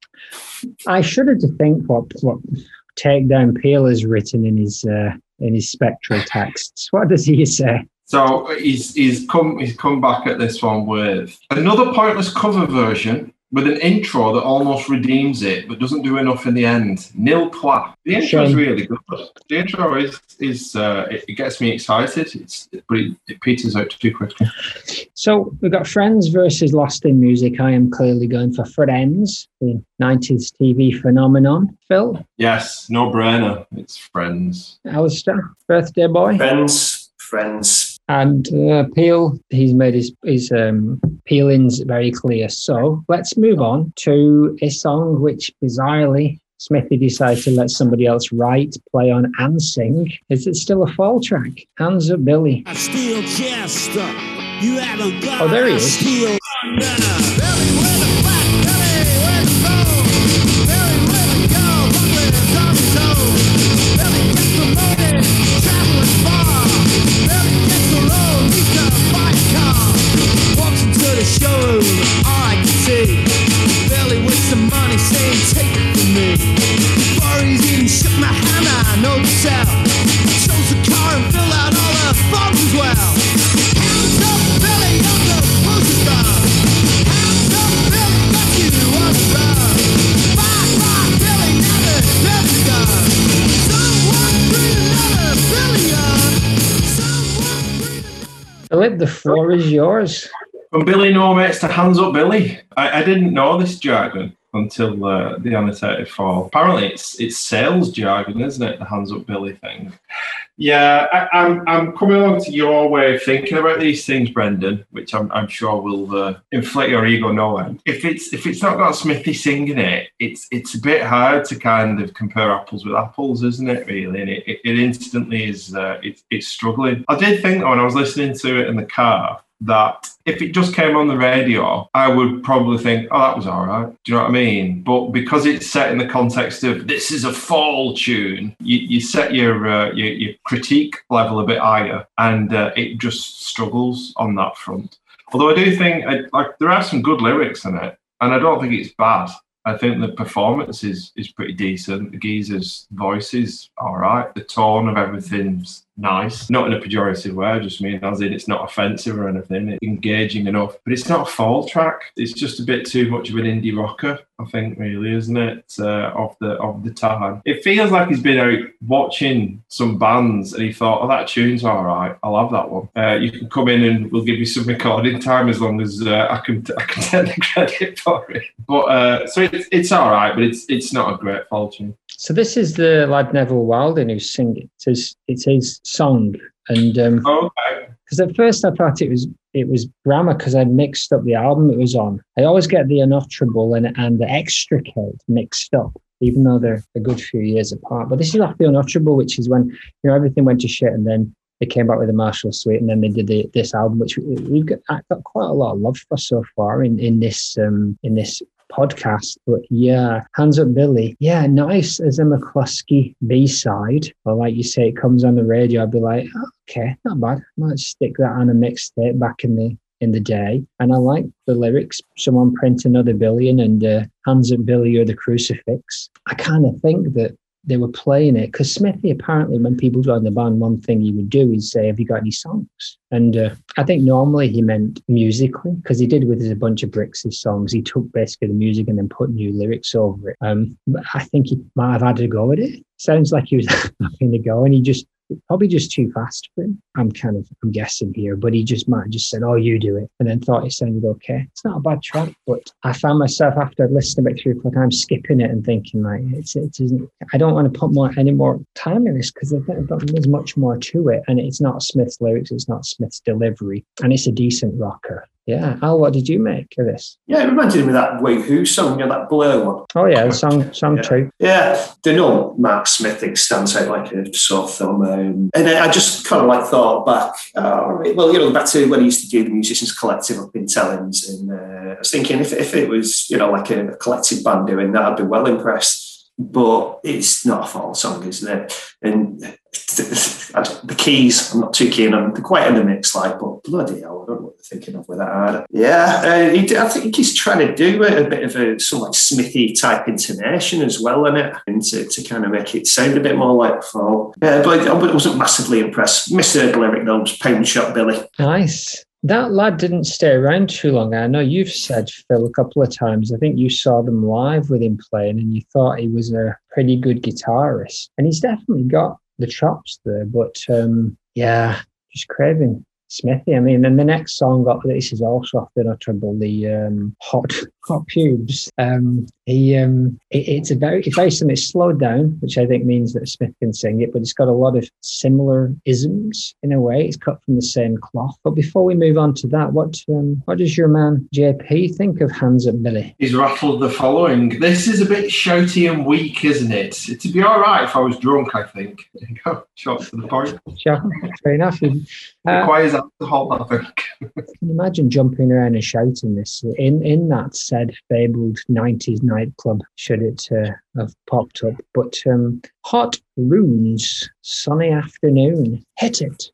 I shudder to think what what Takedown Peel has written in his uh, in his spectral texts. What does he say? So he's he's come he's come back at this one with another pointless cover version with an intro that almost redeems it, but doesn't do enough in the end. Nil pla. The intro is really good. The intro is is uh, it, it gets me excited. It's but it, it peters out too quickly. So we've got Frenz versus Lost in Music. I am clearly going for Friends, the 90s TV phenomenon. Phil, Yes, no brainer. It's friends. Alistair, birthday boy. Friends, friends. And uh, Peel, he's made his, his um, peelings very clear. So let's move on to a song which bizarrely Smithy decided to let somebody else write, play on, and sing. Is it still a fall track? Hands up, Billy. A steel chest. You haven't got Oh, there he is. Showroom, I can see. Belly with some money saying, take it from me. Shook my hand, I know the. Chose car and filled out all forms well. Billy, Billy, Billy, Philip, the floor is yours. From Billy No to Hands Up Billy. I, I didn't know this jargon until uh, the annotated fall. Apparently, it's it's sales jargon, isn't it? The Hands Up Billy thing. Yeah, I, I'm I'm coming along to your way of thinking about these things, Brendan, which I'm, I'm sure will uh, inflate your ego no end. If it's if it's not got Smithy singing it, it's it's a bit hard to kind of compare apples with apples, isn't it? Really, and it, it, it instantly is uh, it, it's struggling. I did think when I was listening to it in the car that if it just came on the radio, I would probably think, oh, that was all right. Do you know what I mean? But because it's set in the context of this is a fall tune, you, you set your, uh, your your critique level a bit higher, and uh, it just struggles on that front. Although I do think I, like there are some good lyrics in it, and I don't think it's bad. I think the performance is is pretty decent. The geezer's voice is all right. The tone of everything's nice, not in a pejorative way. I just mean as in it's not offensive or anything. It's engaging enough, but it's not a fall track. It's just a bit too much of an indie rocker. I think really, isn't it? Uh, of the of the time, it feels like he's been out watching some bands and he thought, "Oh, that tune's all right. I'll have that one." Uh, you can come in and we'll give you some recording time as long as uh, I can I can [LAUGHS] take the credit for it. But uh, so it's it's all right, but it's it's not a great fall tune. So this is the lad Neville Wilding who's singing. It's his, it's his song, and um, Okay. because at first I thought it was it was grammar because I'd mixed up the album it was on. I always get the Unutterable and and the Extricate mixed up, even though they're a good few years apart. But this is off the Unutterable, which is when you know everything went to shit, and then they came back with the Marshall Suite, and then they did the, this album, which we- we've got, I've got quite a lot of love for so far in in this um, in this podcast. But yeah, Hands Up Billy. Yeah, nice as a McCluskey B side. Or like you say, it comes on the radio. I'd be like, "Oh, okay, not bad. Might stick that on a mixtape back in the in the day. And I like the lyrics. Someone print another billion and uh, Hands Up Billy or the crucifix. I kind of think that they were playing it. Because Smithy apparently when people join the band one thing he would do is say have you got any songs? And uh, I think normally he meant musically because he did with a bunch of Brix's songs. He took basically the music and then put new lyrics over it. Um, but I think he might have had to go with it. Sounds like he was [LAUGHS] having to go and he just probably just too fast for him. I'm kind of I'm guessing here, but he just might have just said, "Oh, you do it," and then thought it sounded okay. It's not a bad track, but I found myself after I'd listened it three or four times skipping it and thinking like, "It's it isn't." I don't want to put more any more time in this because there's much more to it, and it's not Smith's lyrics, it's not Smith's delivery, and it's a decent rocker. Yeah. Al, what did you make of this? Yeah, it reminded me of that Wait Who song, you know, that Blur one. Oh yeah, the song song Yeah. two. Yeah, the no Mark Smith thing stands out like a sore thumb. Um, and I just kind of like thought back, uh, well, you know, back to when I used to do the Musicians Collective up in Tellens. And uh, I was thinking if, if it was, you know, like a, a collective band doing that, I'd be well impressed. But it's not a fall song, isn't it? And [LAUGHS] the keys, I'm not too keen on. They're quite in the mix, like, but bloody hell, I don't know what they're thinking of with that. either. Yeah, uh, he, I think he's trying to do a, a bit of a some like Smithy type intonation as well in it, and to, to kind of make it sound a bit more like fall. Yeah, but I wasn't massively impressed. Mr. the lyric though, was Pound Shot Billy. Nice. That lad didn't stay around too long. I know you've said, Phil, a couple of times. I think you saw them live with him playing and you thought he was a pretty good guitarist. And he's definitely got the chops there. But um, yeah, just craving Smithy. I mean, and the next song got this is also off the notable, the um, hot hot pubes. Um, he um, it, it's a very it's very similar. It's slowed down, which I think means that Smith can sing it, but it's got a lot of similar isms in a way. It's cut from the same cloth. But before we move on to that, what um, what does your man JP think of Hands Up Billy? He's rattled the following. This is a bit shouty and weak, isn't it? It'd be all right if I was drunk, I think. There [LAUGHS] you go. Short to the point. Sure, fair enough. [LAUGHS] Uh, Requires alcohol, I think. I can imagine jumping around and shouting this in in that said fabled 90s nightclub should it uh, have popped up. But um hot runes sunny afternoon hit it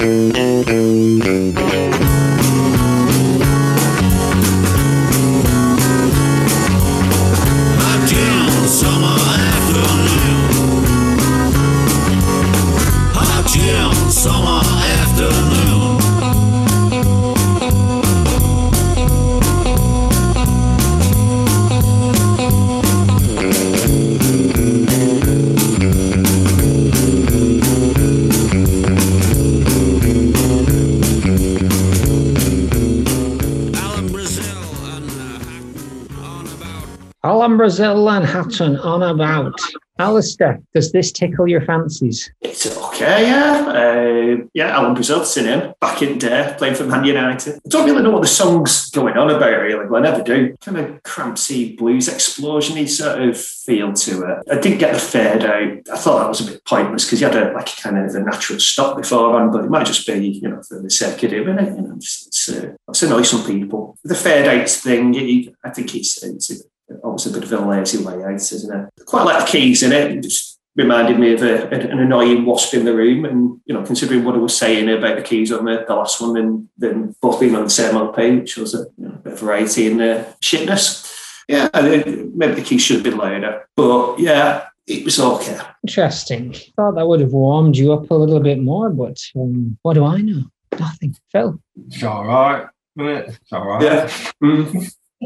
[LAUGHS] And Hatton on about Alistair does this tickle your fancies It's okay, yeah. Uh, yeah, Alan Brazil's in him back in there playing for Man United. I don't really know what the song's going on about, really. Well, I never do. Kind of crampsy blues explosion-y sort of feel to it. I didn't get the fade out. I thought that was a bit pointless because you had a like kind of a natural stop beforehand, but it might just be, you know, for the sake of doing it. You know, it's, uh, it's annoy some people. The fade out thing, it, I think it's, it's almost a bit of a lazy way out, isn't it? Quite like the keys in it. It just reminded me of a, an annoying wasp in the room. And, you know, considering what I was saying about the keys on the, the last one and then both being on the same LP, which was a you know, bit of variety in the shitness. Yeah, I think maybe the keys should have been louder. But yeah, it was okay. interesting thought that would have warmed you up a little bit more but um, what do I know nothing Phil It's all right, isn't it? It's all right. Yeah. Mm. [LAUGHS]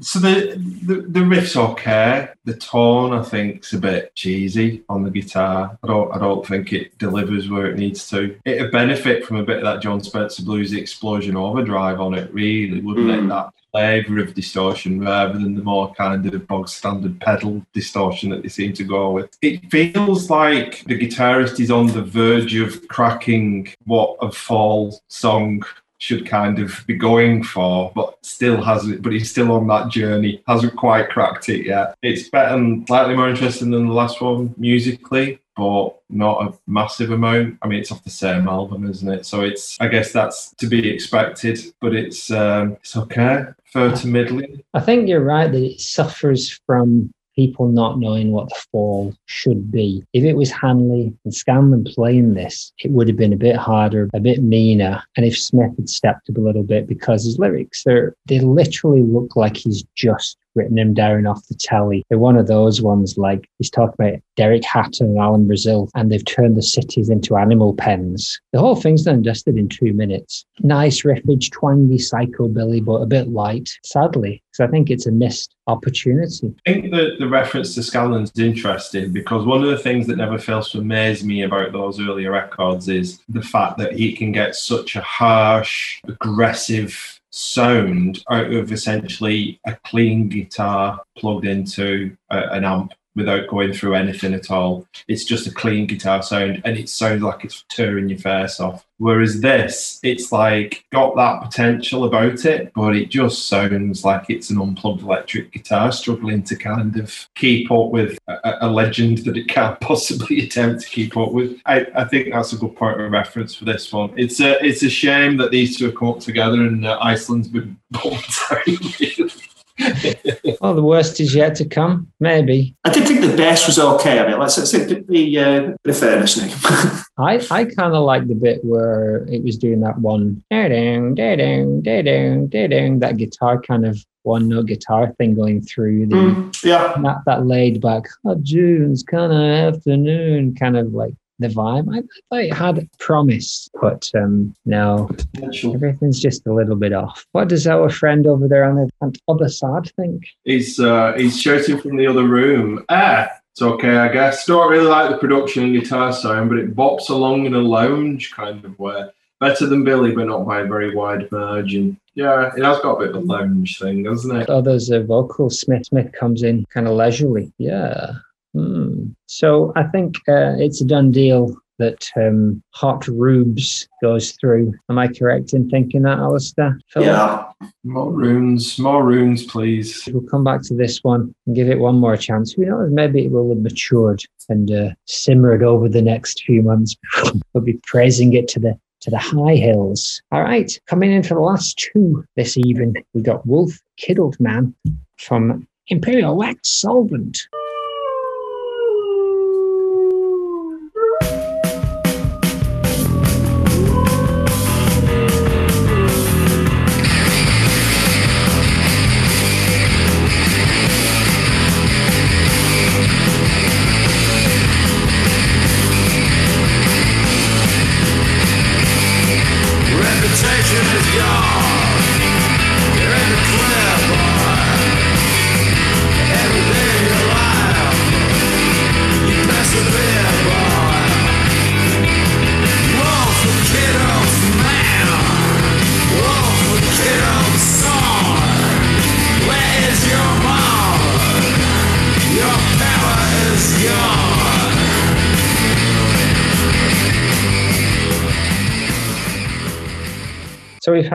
so the, the the riff's okay. The tone, I think, is a bit cheesy on the guitar. I don't I don't think it delivers where it needs to. It'd benefit from a bit of that Jon Spencer blues explosion overdrive on it, really, wouldn't Mm. it? That flavour of distortion rather than the more kind of bog standard pedal distortion that they seem to go with. It feels like the guitarist is on the verge of cracking what a fall song should kind of be going for, but still hasn't. But he's still on that journey. Hasn't quite cracked it yet. It's better and slightly more interesting than the last one musically, but not a massive amount. I mean, it's off the same album, isn't it? So it's. I guess that's to be expected, but it's um, it's okay. Fair to middling. I think you're right that it suffers from people not knowing what the fall should be. If it was Hanley and Scanlon playing this, it would have been a bit harder, a bit meaner. And if Smith had stepped up a little bit because his lyrics are they literally look like he's just written him down off the telly. They're one of those ones like he's talking about Derek Hatton and Alan Brazil, and they've turned the cities into animal pens. The whole thing's dusted in two minutes. Nice riffage, twangy psychobilly, but a bit light, sadly, because I think it's a missed opportunity. I think that the reference to Scanlon's interesting because one of the things that never fails to amaze me about those earlier records is the fact that he can get such a harsh, aggressive sound out of essentially a clean guitar plugged into a, an amp without going through anything at all. It's just a clean guitar sound and it sounds like it's tearing your face off. Whereas this, it's like got that potential about it, but it just sounds like it's an unplugged electric guitar struggling to kind of keep up with a, a legend that it can't [LAUGHS] possibly attempt to keep up with. I, I think that's a good point of reference for this one. It's a it's a shame that these two come up together and uh, Iceland's been [LAUGHS] [LAUGHS] out. [LAUGHS] well, the worst is yet to come. Maybe. I did think the best was okay. I mean, let's say the uh, the fairness name. [LAUGHS] I, I kind of like the bit where it was doing that one da-ding, da-ding, da-ding, da-ding, that guitar kind of one note guitar thing going through the Mm, yeah. that, that laid back oh, June's kind of afternoon kind of like the vibe. I, thought it had promise, but um, no, everything's just a little bit off. What does our friend over there on the other side think? He's uh, he's shouting from the other room. Ah, it's okay, I guess. Don't really like the production and guitar sound, but it bops along in a lounge kind of way. Better than Billy, but not by a very wide margin. Yeah, it has got a bit of a lounge thing, doesn't it? Oh, there's a vocal. Smith Smith comes in kind of leisurely. Yeah. Hmm. So I think uh, it's a done deal that um, Hot Runes goes through. Am I correct in thinking that, Alistair? Philip? Yeah. More runes, more runes, please. We'll come back to this one and give it one more chance. Who knows? Maybe it will have matured and uh, simmered over the next few months. [LAUGHS] we'll be praising it to the to the high hills. All right, coming in for the last two this evening, we got Wolf Kidult Man from Imperial Wax Solvent.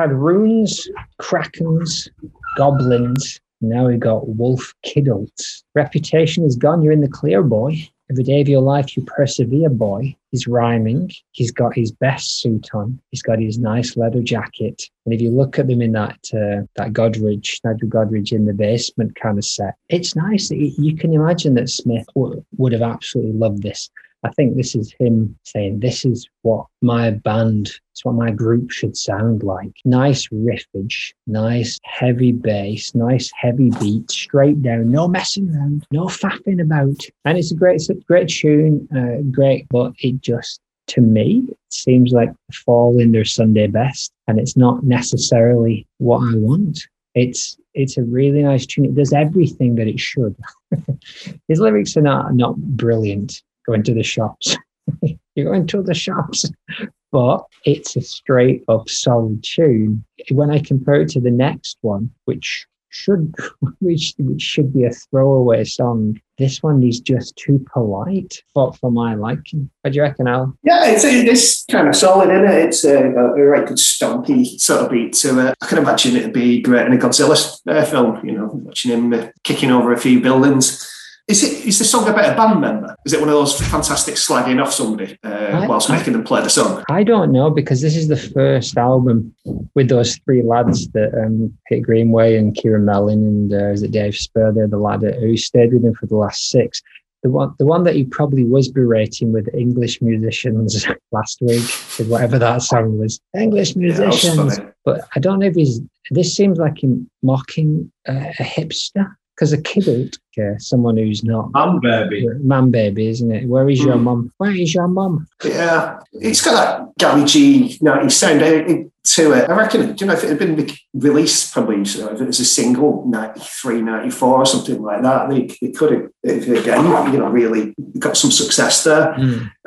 Had runes, krakens, goblins. Now we've got wolf kiddles. Reputation is gone. You're in the clear, boy. Every day of your life, you persevere, boy. He's rhyming. He's got his best suit on. He's got his nice leather jacket. And if you look at them in that uh, that Godrich, Nigel Godrich in the basement kind of set, it's nice. You can imagine that Smith would have absolutely loved this. I think this is him saying, This is what my band, it's what my group should sound like. Nice riffage, nice heavy bass, nice heavy beat, straight down, no messing around, no faffing about. And it's a great, it's a great tune, uh, great, but it just, to me, it seems like the fall in their Sunday best. And it's not necessarily what I want. It's it's a really nice tune. It does everything that it should. [LAUGHS] His lyrics are not not brilliant. Going to the shops. [LAUGHS] You're going to the shops. But it's a straight up solid tune. When I compare it to the next one, which should [LAUGHS] which, which should be a throwaway song, this one is just too polite for, for my liking. What do you reckon, Al? Yeah, it's, it's kind of solid, isn't it? It's a, a right good stompy sort of beat to it. I can imagine it'd be great in a Godzilla uh, film, you know, watching him uh, kicking over a few buildings. Is it is the song about a band member? Is it one of those fantastic slagging off somebody uh, whilst I- making them play the song? I don't know because this is the first album with those three lads that um, Pete Greenway and Keiron Melling and uh, is it Dave Spurr? They're the lad who stayed with him for the last six. The one, the one that he probably was berating with English musicians [LAUGHS] last week, with whatever that song was. English Yeah, musicians, funny. but I don't know if he's. This seems like him mocking uh, a hipster because a kidult, okay, someone who's not Man baby. man baby, isn't it? Where is your Mm. mum? Where is your mum? Yeah, it's got that Gary G 90 sound eh, to it. I reckon, do you know, if it had been released probably, so if it was a single 93, 94 or something like that, they, they could have, again, you know, really got some success there,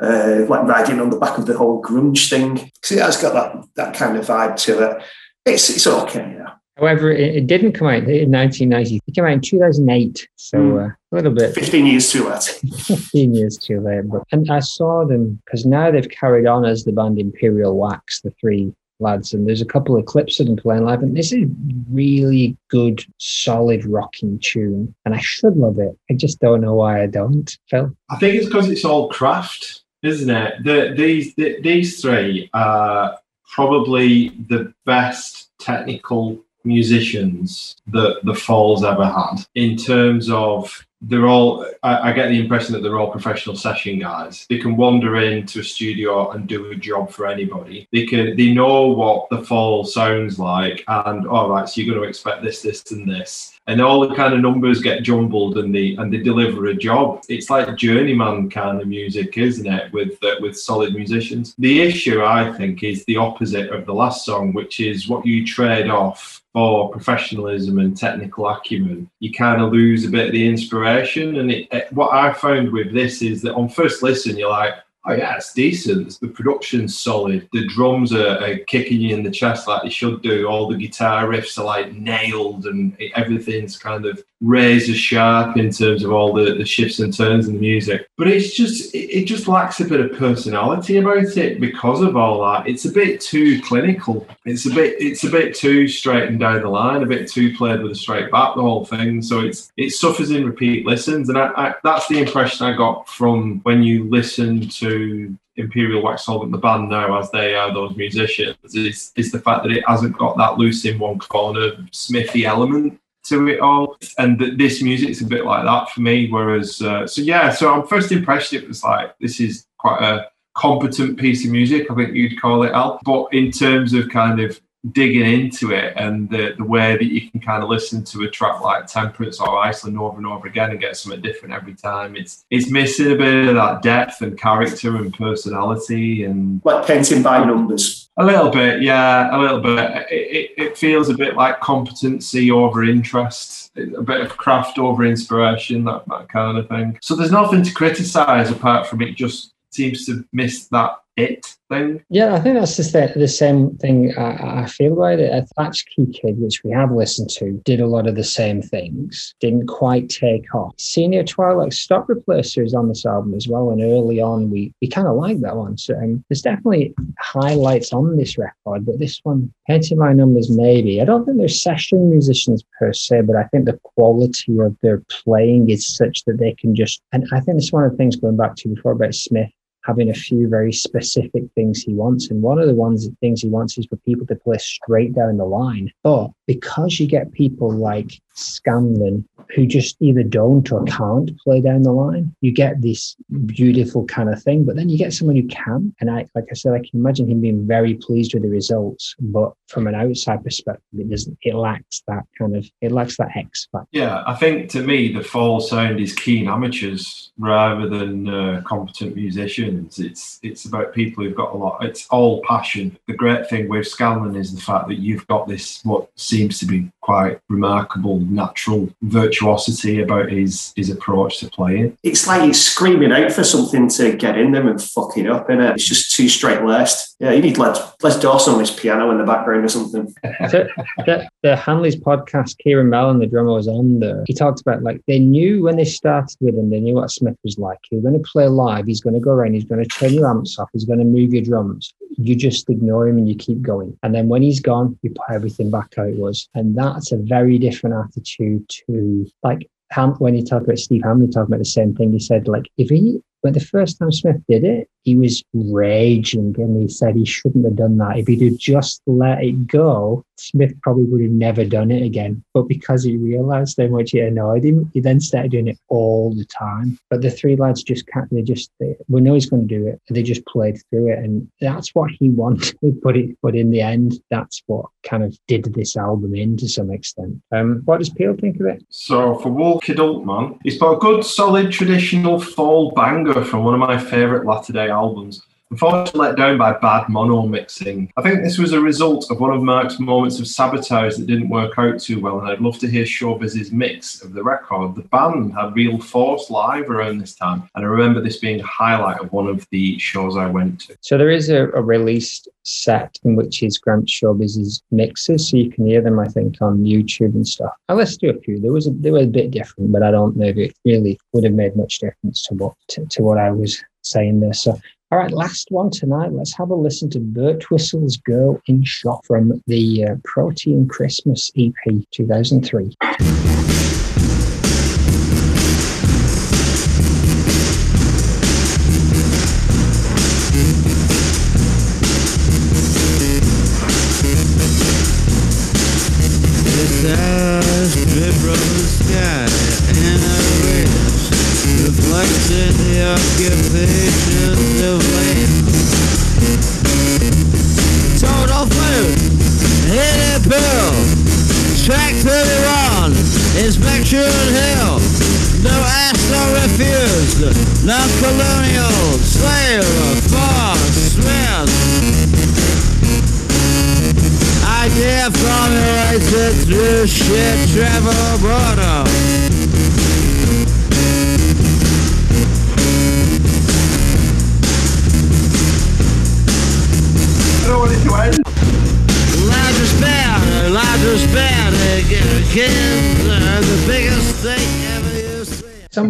uh, like riding on the back of the whole grunge thing. Because it has got that, that kind of vibe to it. It's, it's okay, yeah. However, it, it didn't come out in 1990. It came out in 2008, so Mm. uh, a little bit 15 years too late. 15 years too late. But and I saw them because now they've carried on as the band Imperial Wax, the three lads, and there's a couple of clips of them playing live, and this is really good, solid rocking tune, and I should love it. I just don't know why I don't. Phil, I think it's because it's all craft, isn't it? The, these the, these three are probably the best technical musicians that the Falls ever had. In terms of they're all I, I get the impression that they're all professional session guys. They can wander into a studio and do a job for anybody. They can they know what the fall sounds like and all right so you're going to expect this this and this. And all the kind of numbers get jumbled and they and they deliver a job. It's like journeyman kind of music isn't it with uh, with solid musicians? The issue i think is the opposite of the last song which is what you trade off for professionalism and technical acumen, you kind of lose a bit of the inspiration. And it, it- what I found with this is that on first listen, you're like, oh yeah, it's decent. The production's solid. The drums are, are kicking you in the chest like they should do. All the guitar riffs are like nailed, and everything's kind of razor sharp in terms of all the, the shifts and turns in the music. But it's just it, just lacks a bit of personality about it because of all that. It's a bit too clinical. It's a bit it's a bit too straight and down the line, a bit too played with a straight back, the whole thing. So it's it suffers in repeat listens, and I, I, that's the impression I got from when you listen to Imperial Wax Solvent, the band now, as they are those musicians, is is the fact that it hasn't got that loose in one corner Smithy element to it all. And th- this music's a bit like that for me. Whereas, uh, so yeah, so on first impression, it was like this is quite a competent piece of music. I think you'd call it, Al. But in terms of kind of digging into it and the, the way that you can kind of listen to a track like Temperance or Iceland over and over again and get something different every time, it's it's missing a bit of that depth and character and personality and Like painting by numbers. a little bit, yeah, a little bit. It, it, it feels a bit like competency over interest, a bit of craft over inspiration, that, that kind of thing. So there's nothing to criticize apart from it just seems to miss that it thing. Yeah, I think that's just the, the same thing I, I feel about it. A Latch Key Kid, which we have listened to, did a lot of the same things, didn't quite take off. Senior Twilight Stock Replacer is on this album as well, and early on we, we kind of like that one. So um, there's definitely highlights on this record, but this one, Painting My Numbers, maybe. I don't think they're session musicians per se, but I think the quality of their playing is such that they can just, and I think it's one of the things going back to before about Smith having a few very specific things he wants. And one of the ones things he wants is for people to play straight down the line. But because you get people like Scanlon who just either don't or can't play down the line, you get this beautiful kind of thing. But then you get someone who can. And I like I said, I can imagine him being very pleased with the results. But from an outside perspective, it doesn't it lacks that kind of it lacks that X factor. Yeah, I think to me the fall sound is keen amateurs rather than uh, competent musicians. It's it's about people who've got a lot. It's all passion. The great thing with Scanlon is the fact that you've got this what seems to be quite remarkable natural virtuosity about his his approach to playing. It's like he's screaming out for something to get in them and fucking up, up, it? It's just too straight laced. Yeah, you need Les, Les Dawson on his piano in the background or something. [LAUGHS] the, the, the Hanley's podcast, Keiron Melling, the drummer, was on there. He talked about like they knew when they started with him, they knew what Smith was like. He was going to play live, he's going to go around, he's going to turn your amps off, he's going to move your drums. You just ignore him and you keep going. And then when he's gone, you put everything back how it was. And that's a very different attitude to like when he talked about Steve Hanley talking about the same thing. He said like if he But the first time Smith did it, he was raging and he said he shouldn't have done that. If he'd have just let it go, Smith probably would have never done it again. But because he realized how much it annoyed him, he then started doing it all the time. But the three lads just can't, they just, they, we know he's going to do it. They just played through it. And that's what he wanted. [LAUGHS] But, it, but in the end, that's what kind of did this album in to some extent. Um, what does Peel think of it? So for Kidult Man, he's put a good, solid, traditional fall banger from one of my favourite latter day albums. Unfortunately, let down by bad mono mixing. I think this was a result of one of Mark's moments of sabotage that didn't work out too well, and I'd love to hear Showbiz's mix of the record. The band had real force live around this time, and I remember this being a highlight of one of the shows I went to. So there is a, a released set in which is Grant Showbiz's mixes, so you can hear them, I think, on YouTube and stuff. I listened to a few. There was a, they were a bit different, but I don't know if it really would have made much difference to what to, to what I was saying there. So all right, last one tonight. Let's have a listen to Birtwistle's Girl in Shop from the uh, Protein Christmas EP 2003.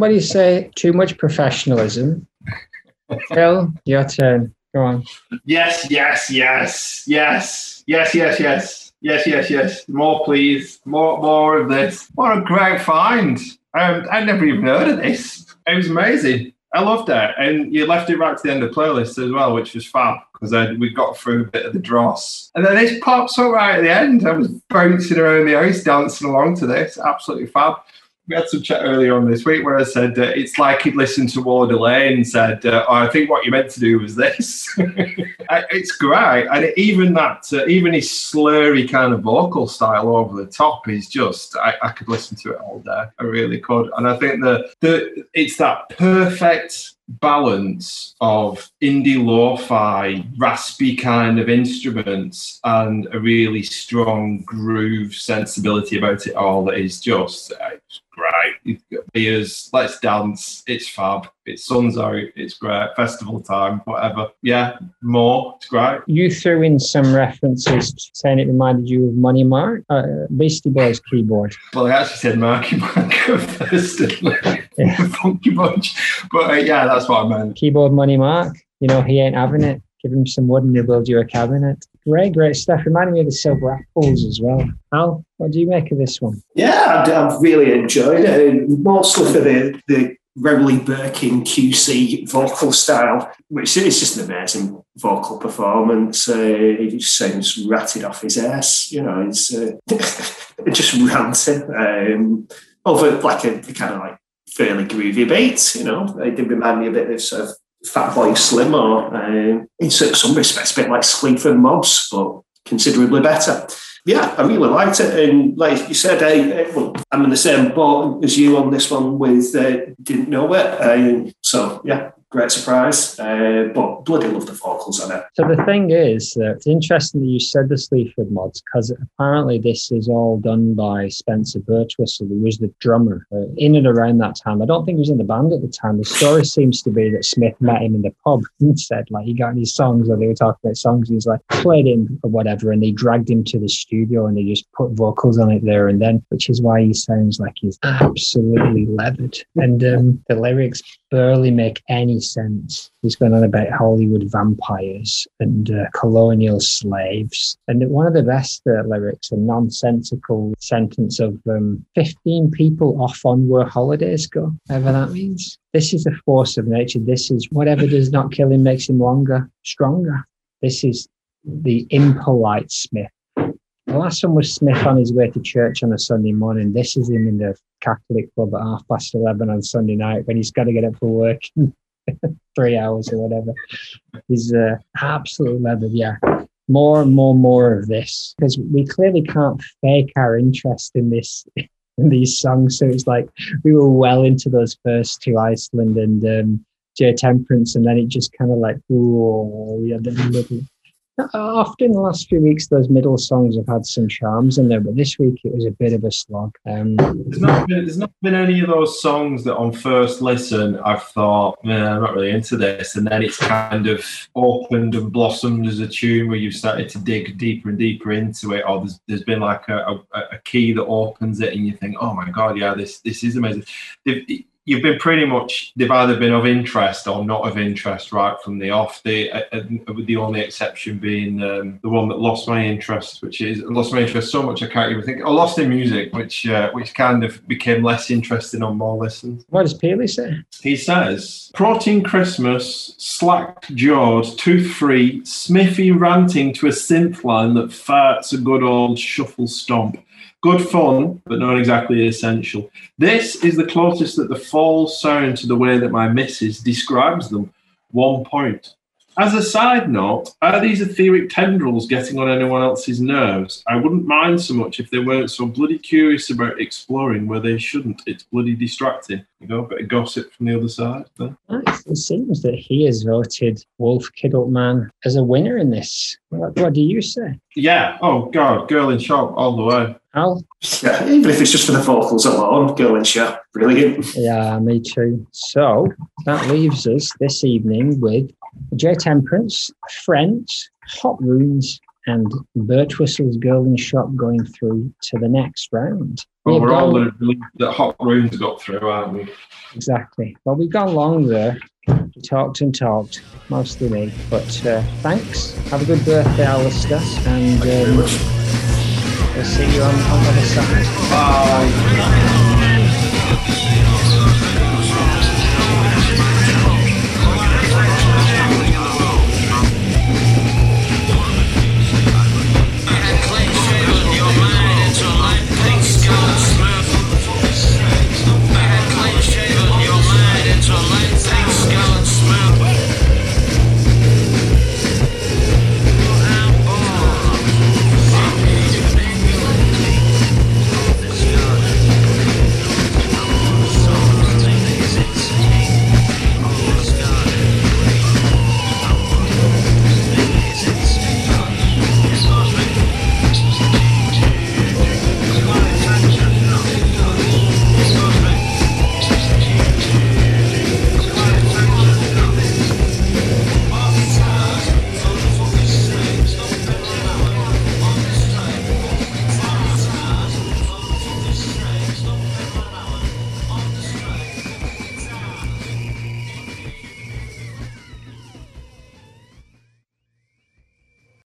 Somebody say too much professionalism. Phil, your turn. Go on. Yes, yes, yes, yes, yes, yes, yes, yes, yes, yes. More, please. More, more of this. What a great find! Um, I never even heard of this. It was amazing. I loved it, and you left it right to the end of the playlist as well, which was fab because we got through a bit of the dross. And then this pops up right at the end. I was bouncing around the house, dancing along to this. Absolutely fab. We had some chat earlier on this week where I said uh, it's like he'd listened to Ward Delay and said, uh, oh, "I think what you meant to do was this." [LAUGHS] It's great, and even that, uh, even his slurry kind of vocal style over the top is just. I, could listen to it all day. I really could, and I think that the it's that perfect balance of indie lo-fi, raspy kind of instruments, and a really strong groove sensibility about it all that is just it's. You've got beers, let's dance, it's fab, it's sun's out, it's great, festival time, whatever. Yeah, more, it's great. You threw in some references saying it reminded you of Money Mark, uh, Beastie Boys keyboard. Well, I actually said Marky Mark [LAUGHS] first? Yeah. [LAUGHS] Funky Bunch. But uh, yeah, that's what I meant. Keyboard Money Mark. You know, he ain't having it. Give him some wood and he'll build you a cabinet. Great, great stuff. Reminded me of the Silver Apples as well. Al, what do you make of this one? Yeah, I've, really enjoyed it. And Mostly for the, the Rowley Birkin QC vocal style, which is just an amazing vocal performance. Uh, he just sounds ratted off his ass, you know, it's uh, [LAUGHS] just ranting. Um, over like a, kind of like fairly groovy beat, you know. It did remind me a bit of sort of Fatboy Slim or uh, in some respects a bit like Sleaford Mods, but considerably better. Yeah, I really liked it, and like you said, I, well, I'm in the same boat as you on this one. With uh, didn't know it, uh, so yeah, great surprise. Uh, but bloody love the vocals on it. So the thing is that it's interesting that you said the Sleaford mods because apparently this is all done by Spencer Birtwistle, who was the drummer uh, in and around that time. I don't think he was in the band at the time. The story seems to be that Smith met him in the pub [LAUGHS] and said like he got any songs or they were talking about songs. And he's like played him or whatever, and they dragged him to the studio and they just put vocals on it there and then, which is why he sounds like he's absolutely leathered. And um, the lyrics barely make any any sense. He's going on about Hollywood vampires and uh, colonial slaves. And one of the best uh, lyrics, a nonsensical sentence of um, 15 people off on where holidays go, whatever that means. This is a force of nature. This is whatever does not kill him makes him longer, stronger. This is the impolite Smith. The last one was Smith on his way to church on a Sunday morning. This is him in the Catholic club at half past 11 on Sunday night when he's got to get up for work [LAUGHS] [LAUGHS] three hours or whatever. He's uh, absolutely leathered, yeah. More and more, and more of this because we clearly can't fake our interest in this. [LAUGHS] In these songs, so it's like we were well into those first two, Iceland and um, Temperance, and then it just kind of like, oh, yeah, the middle. Often the last few weeks, those middle songs have had some charms in there, but this week it was a bit of a slog. Um, There's not been, there's not been any of those songs that on first listen I've thought, man, I'm not really into this, and then it's kind of opened and blossomed as a tune where you've started to dig deeper and deeper into it, or there's, there's been like a, a, a key that opens it, and you think, oh my god, yeah, this this is amazing. They've- You've been pretty much they've either been of interest or not of interest right from the off. The uh, uh, the only exception being um, the one that lost my interest, which is lost my interest so much I can't even think. I lost in music, which uh, which kind of became less interesting on more listens. what does Paley say? He says, Protein Christmas, slack jawed, tooth free, Smithy ranting to a synth line that farts a good old shuffle stomp. Good fun, but not exactly essential. This is the closest that the falls sound to the way that my missus describes them. One point. As a side note, are these etheric tendrils getting on anyone else's nerves? I wouldn't mind so much if they weren't so bloody curious about exploring where they shouldn't. It's bloody distracting. You know, a bit of gossip from the other side. There. It seems that he has voted Wolf Kidult Man as a winner in this. What, what do you say? Yeah. Oh God, girl in shop all the way. Al? Yeah, even if it's just for the vocals alone, Girl in Shop, brilliant. Yeah, me too. So that leaves us this evening with J Temperance, Frenz, Hot Runes, and Birtwistle's Girl in Shop going through to the next round. Well, We've we're all the that hot runes got through, aren't we? Exactly. Well, we've gone long there. We talked and talked, mostly me. But uh, thanks. Have a good birthday, Alistair. And um, much. we'll see you on, on the other side. Bye.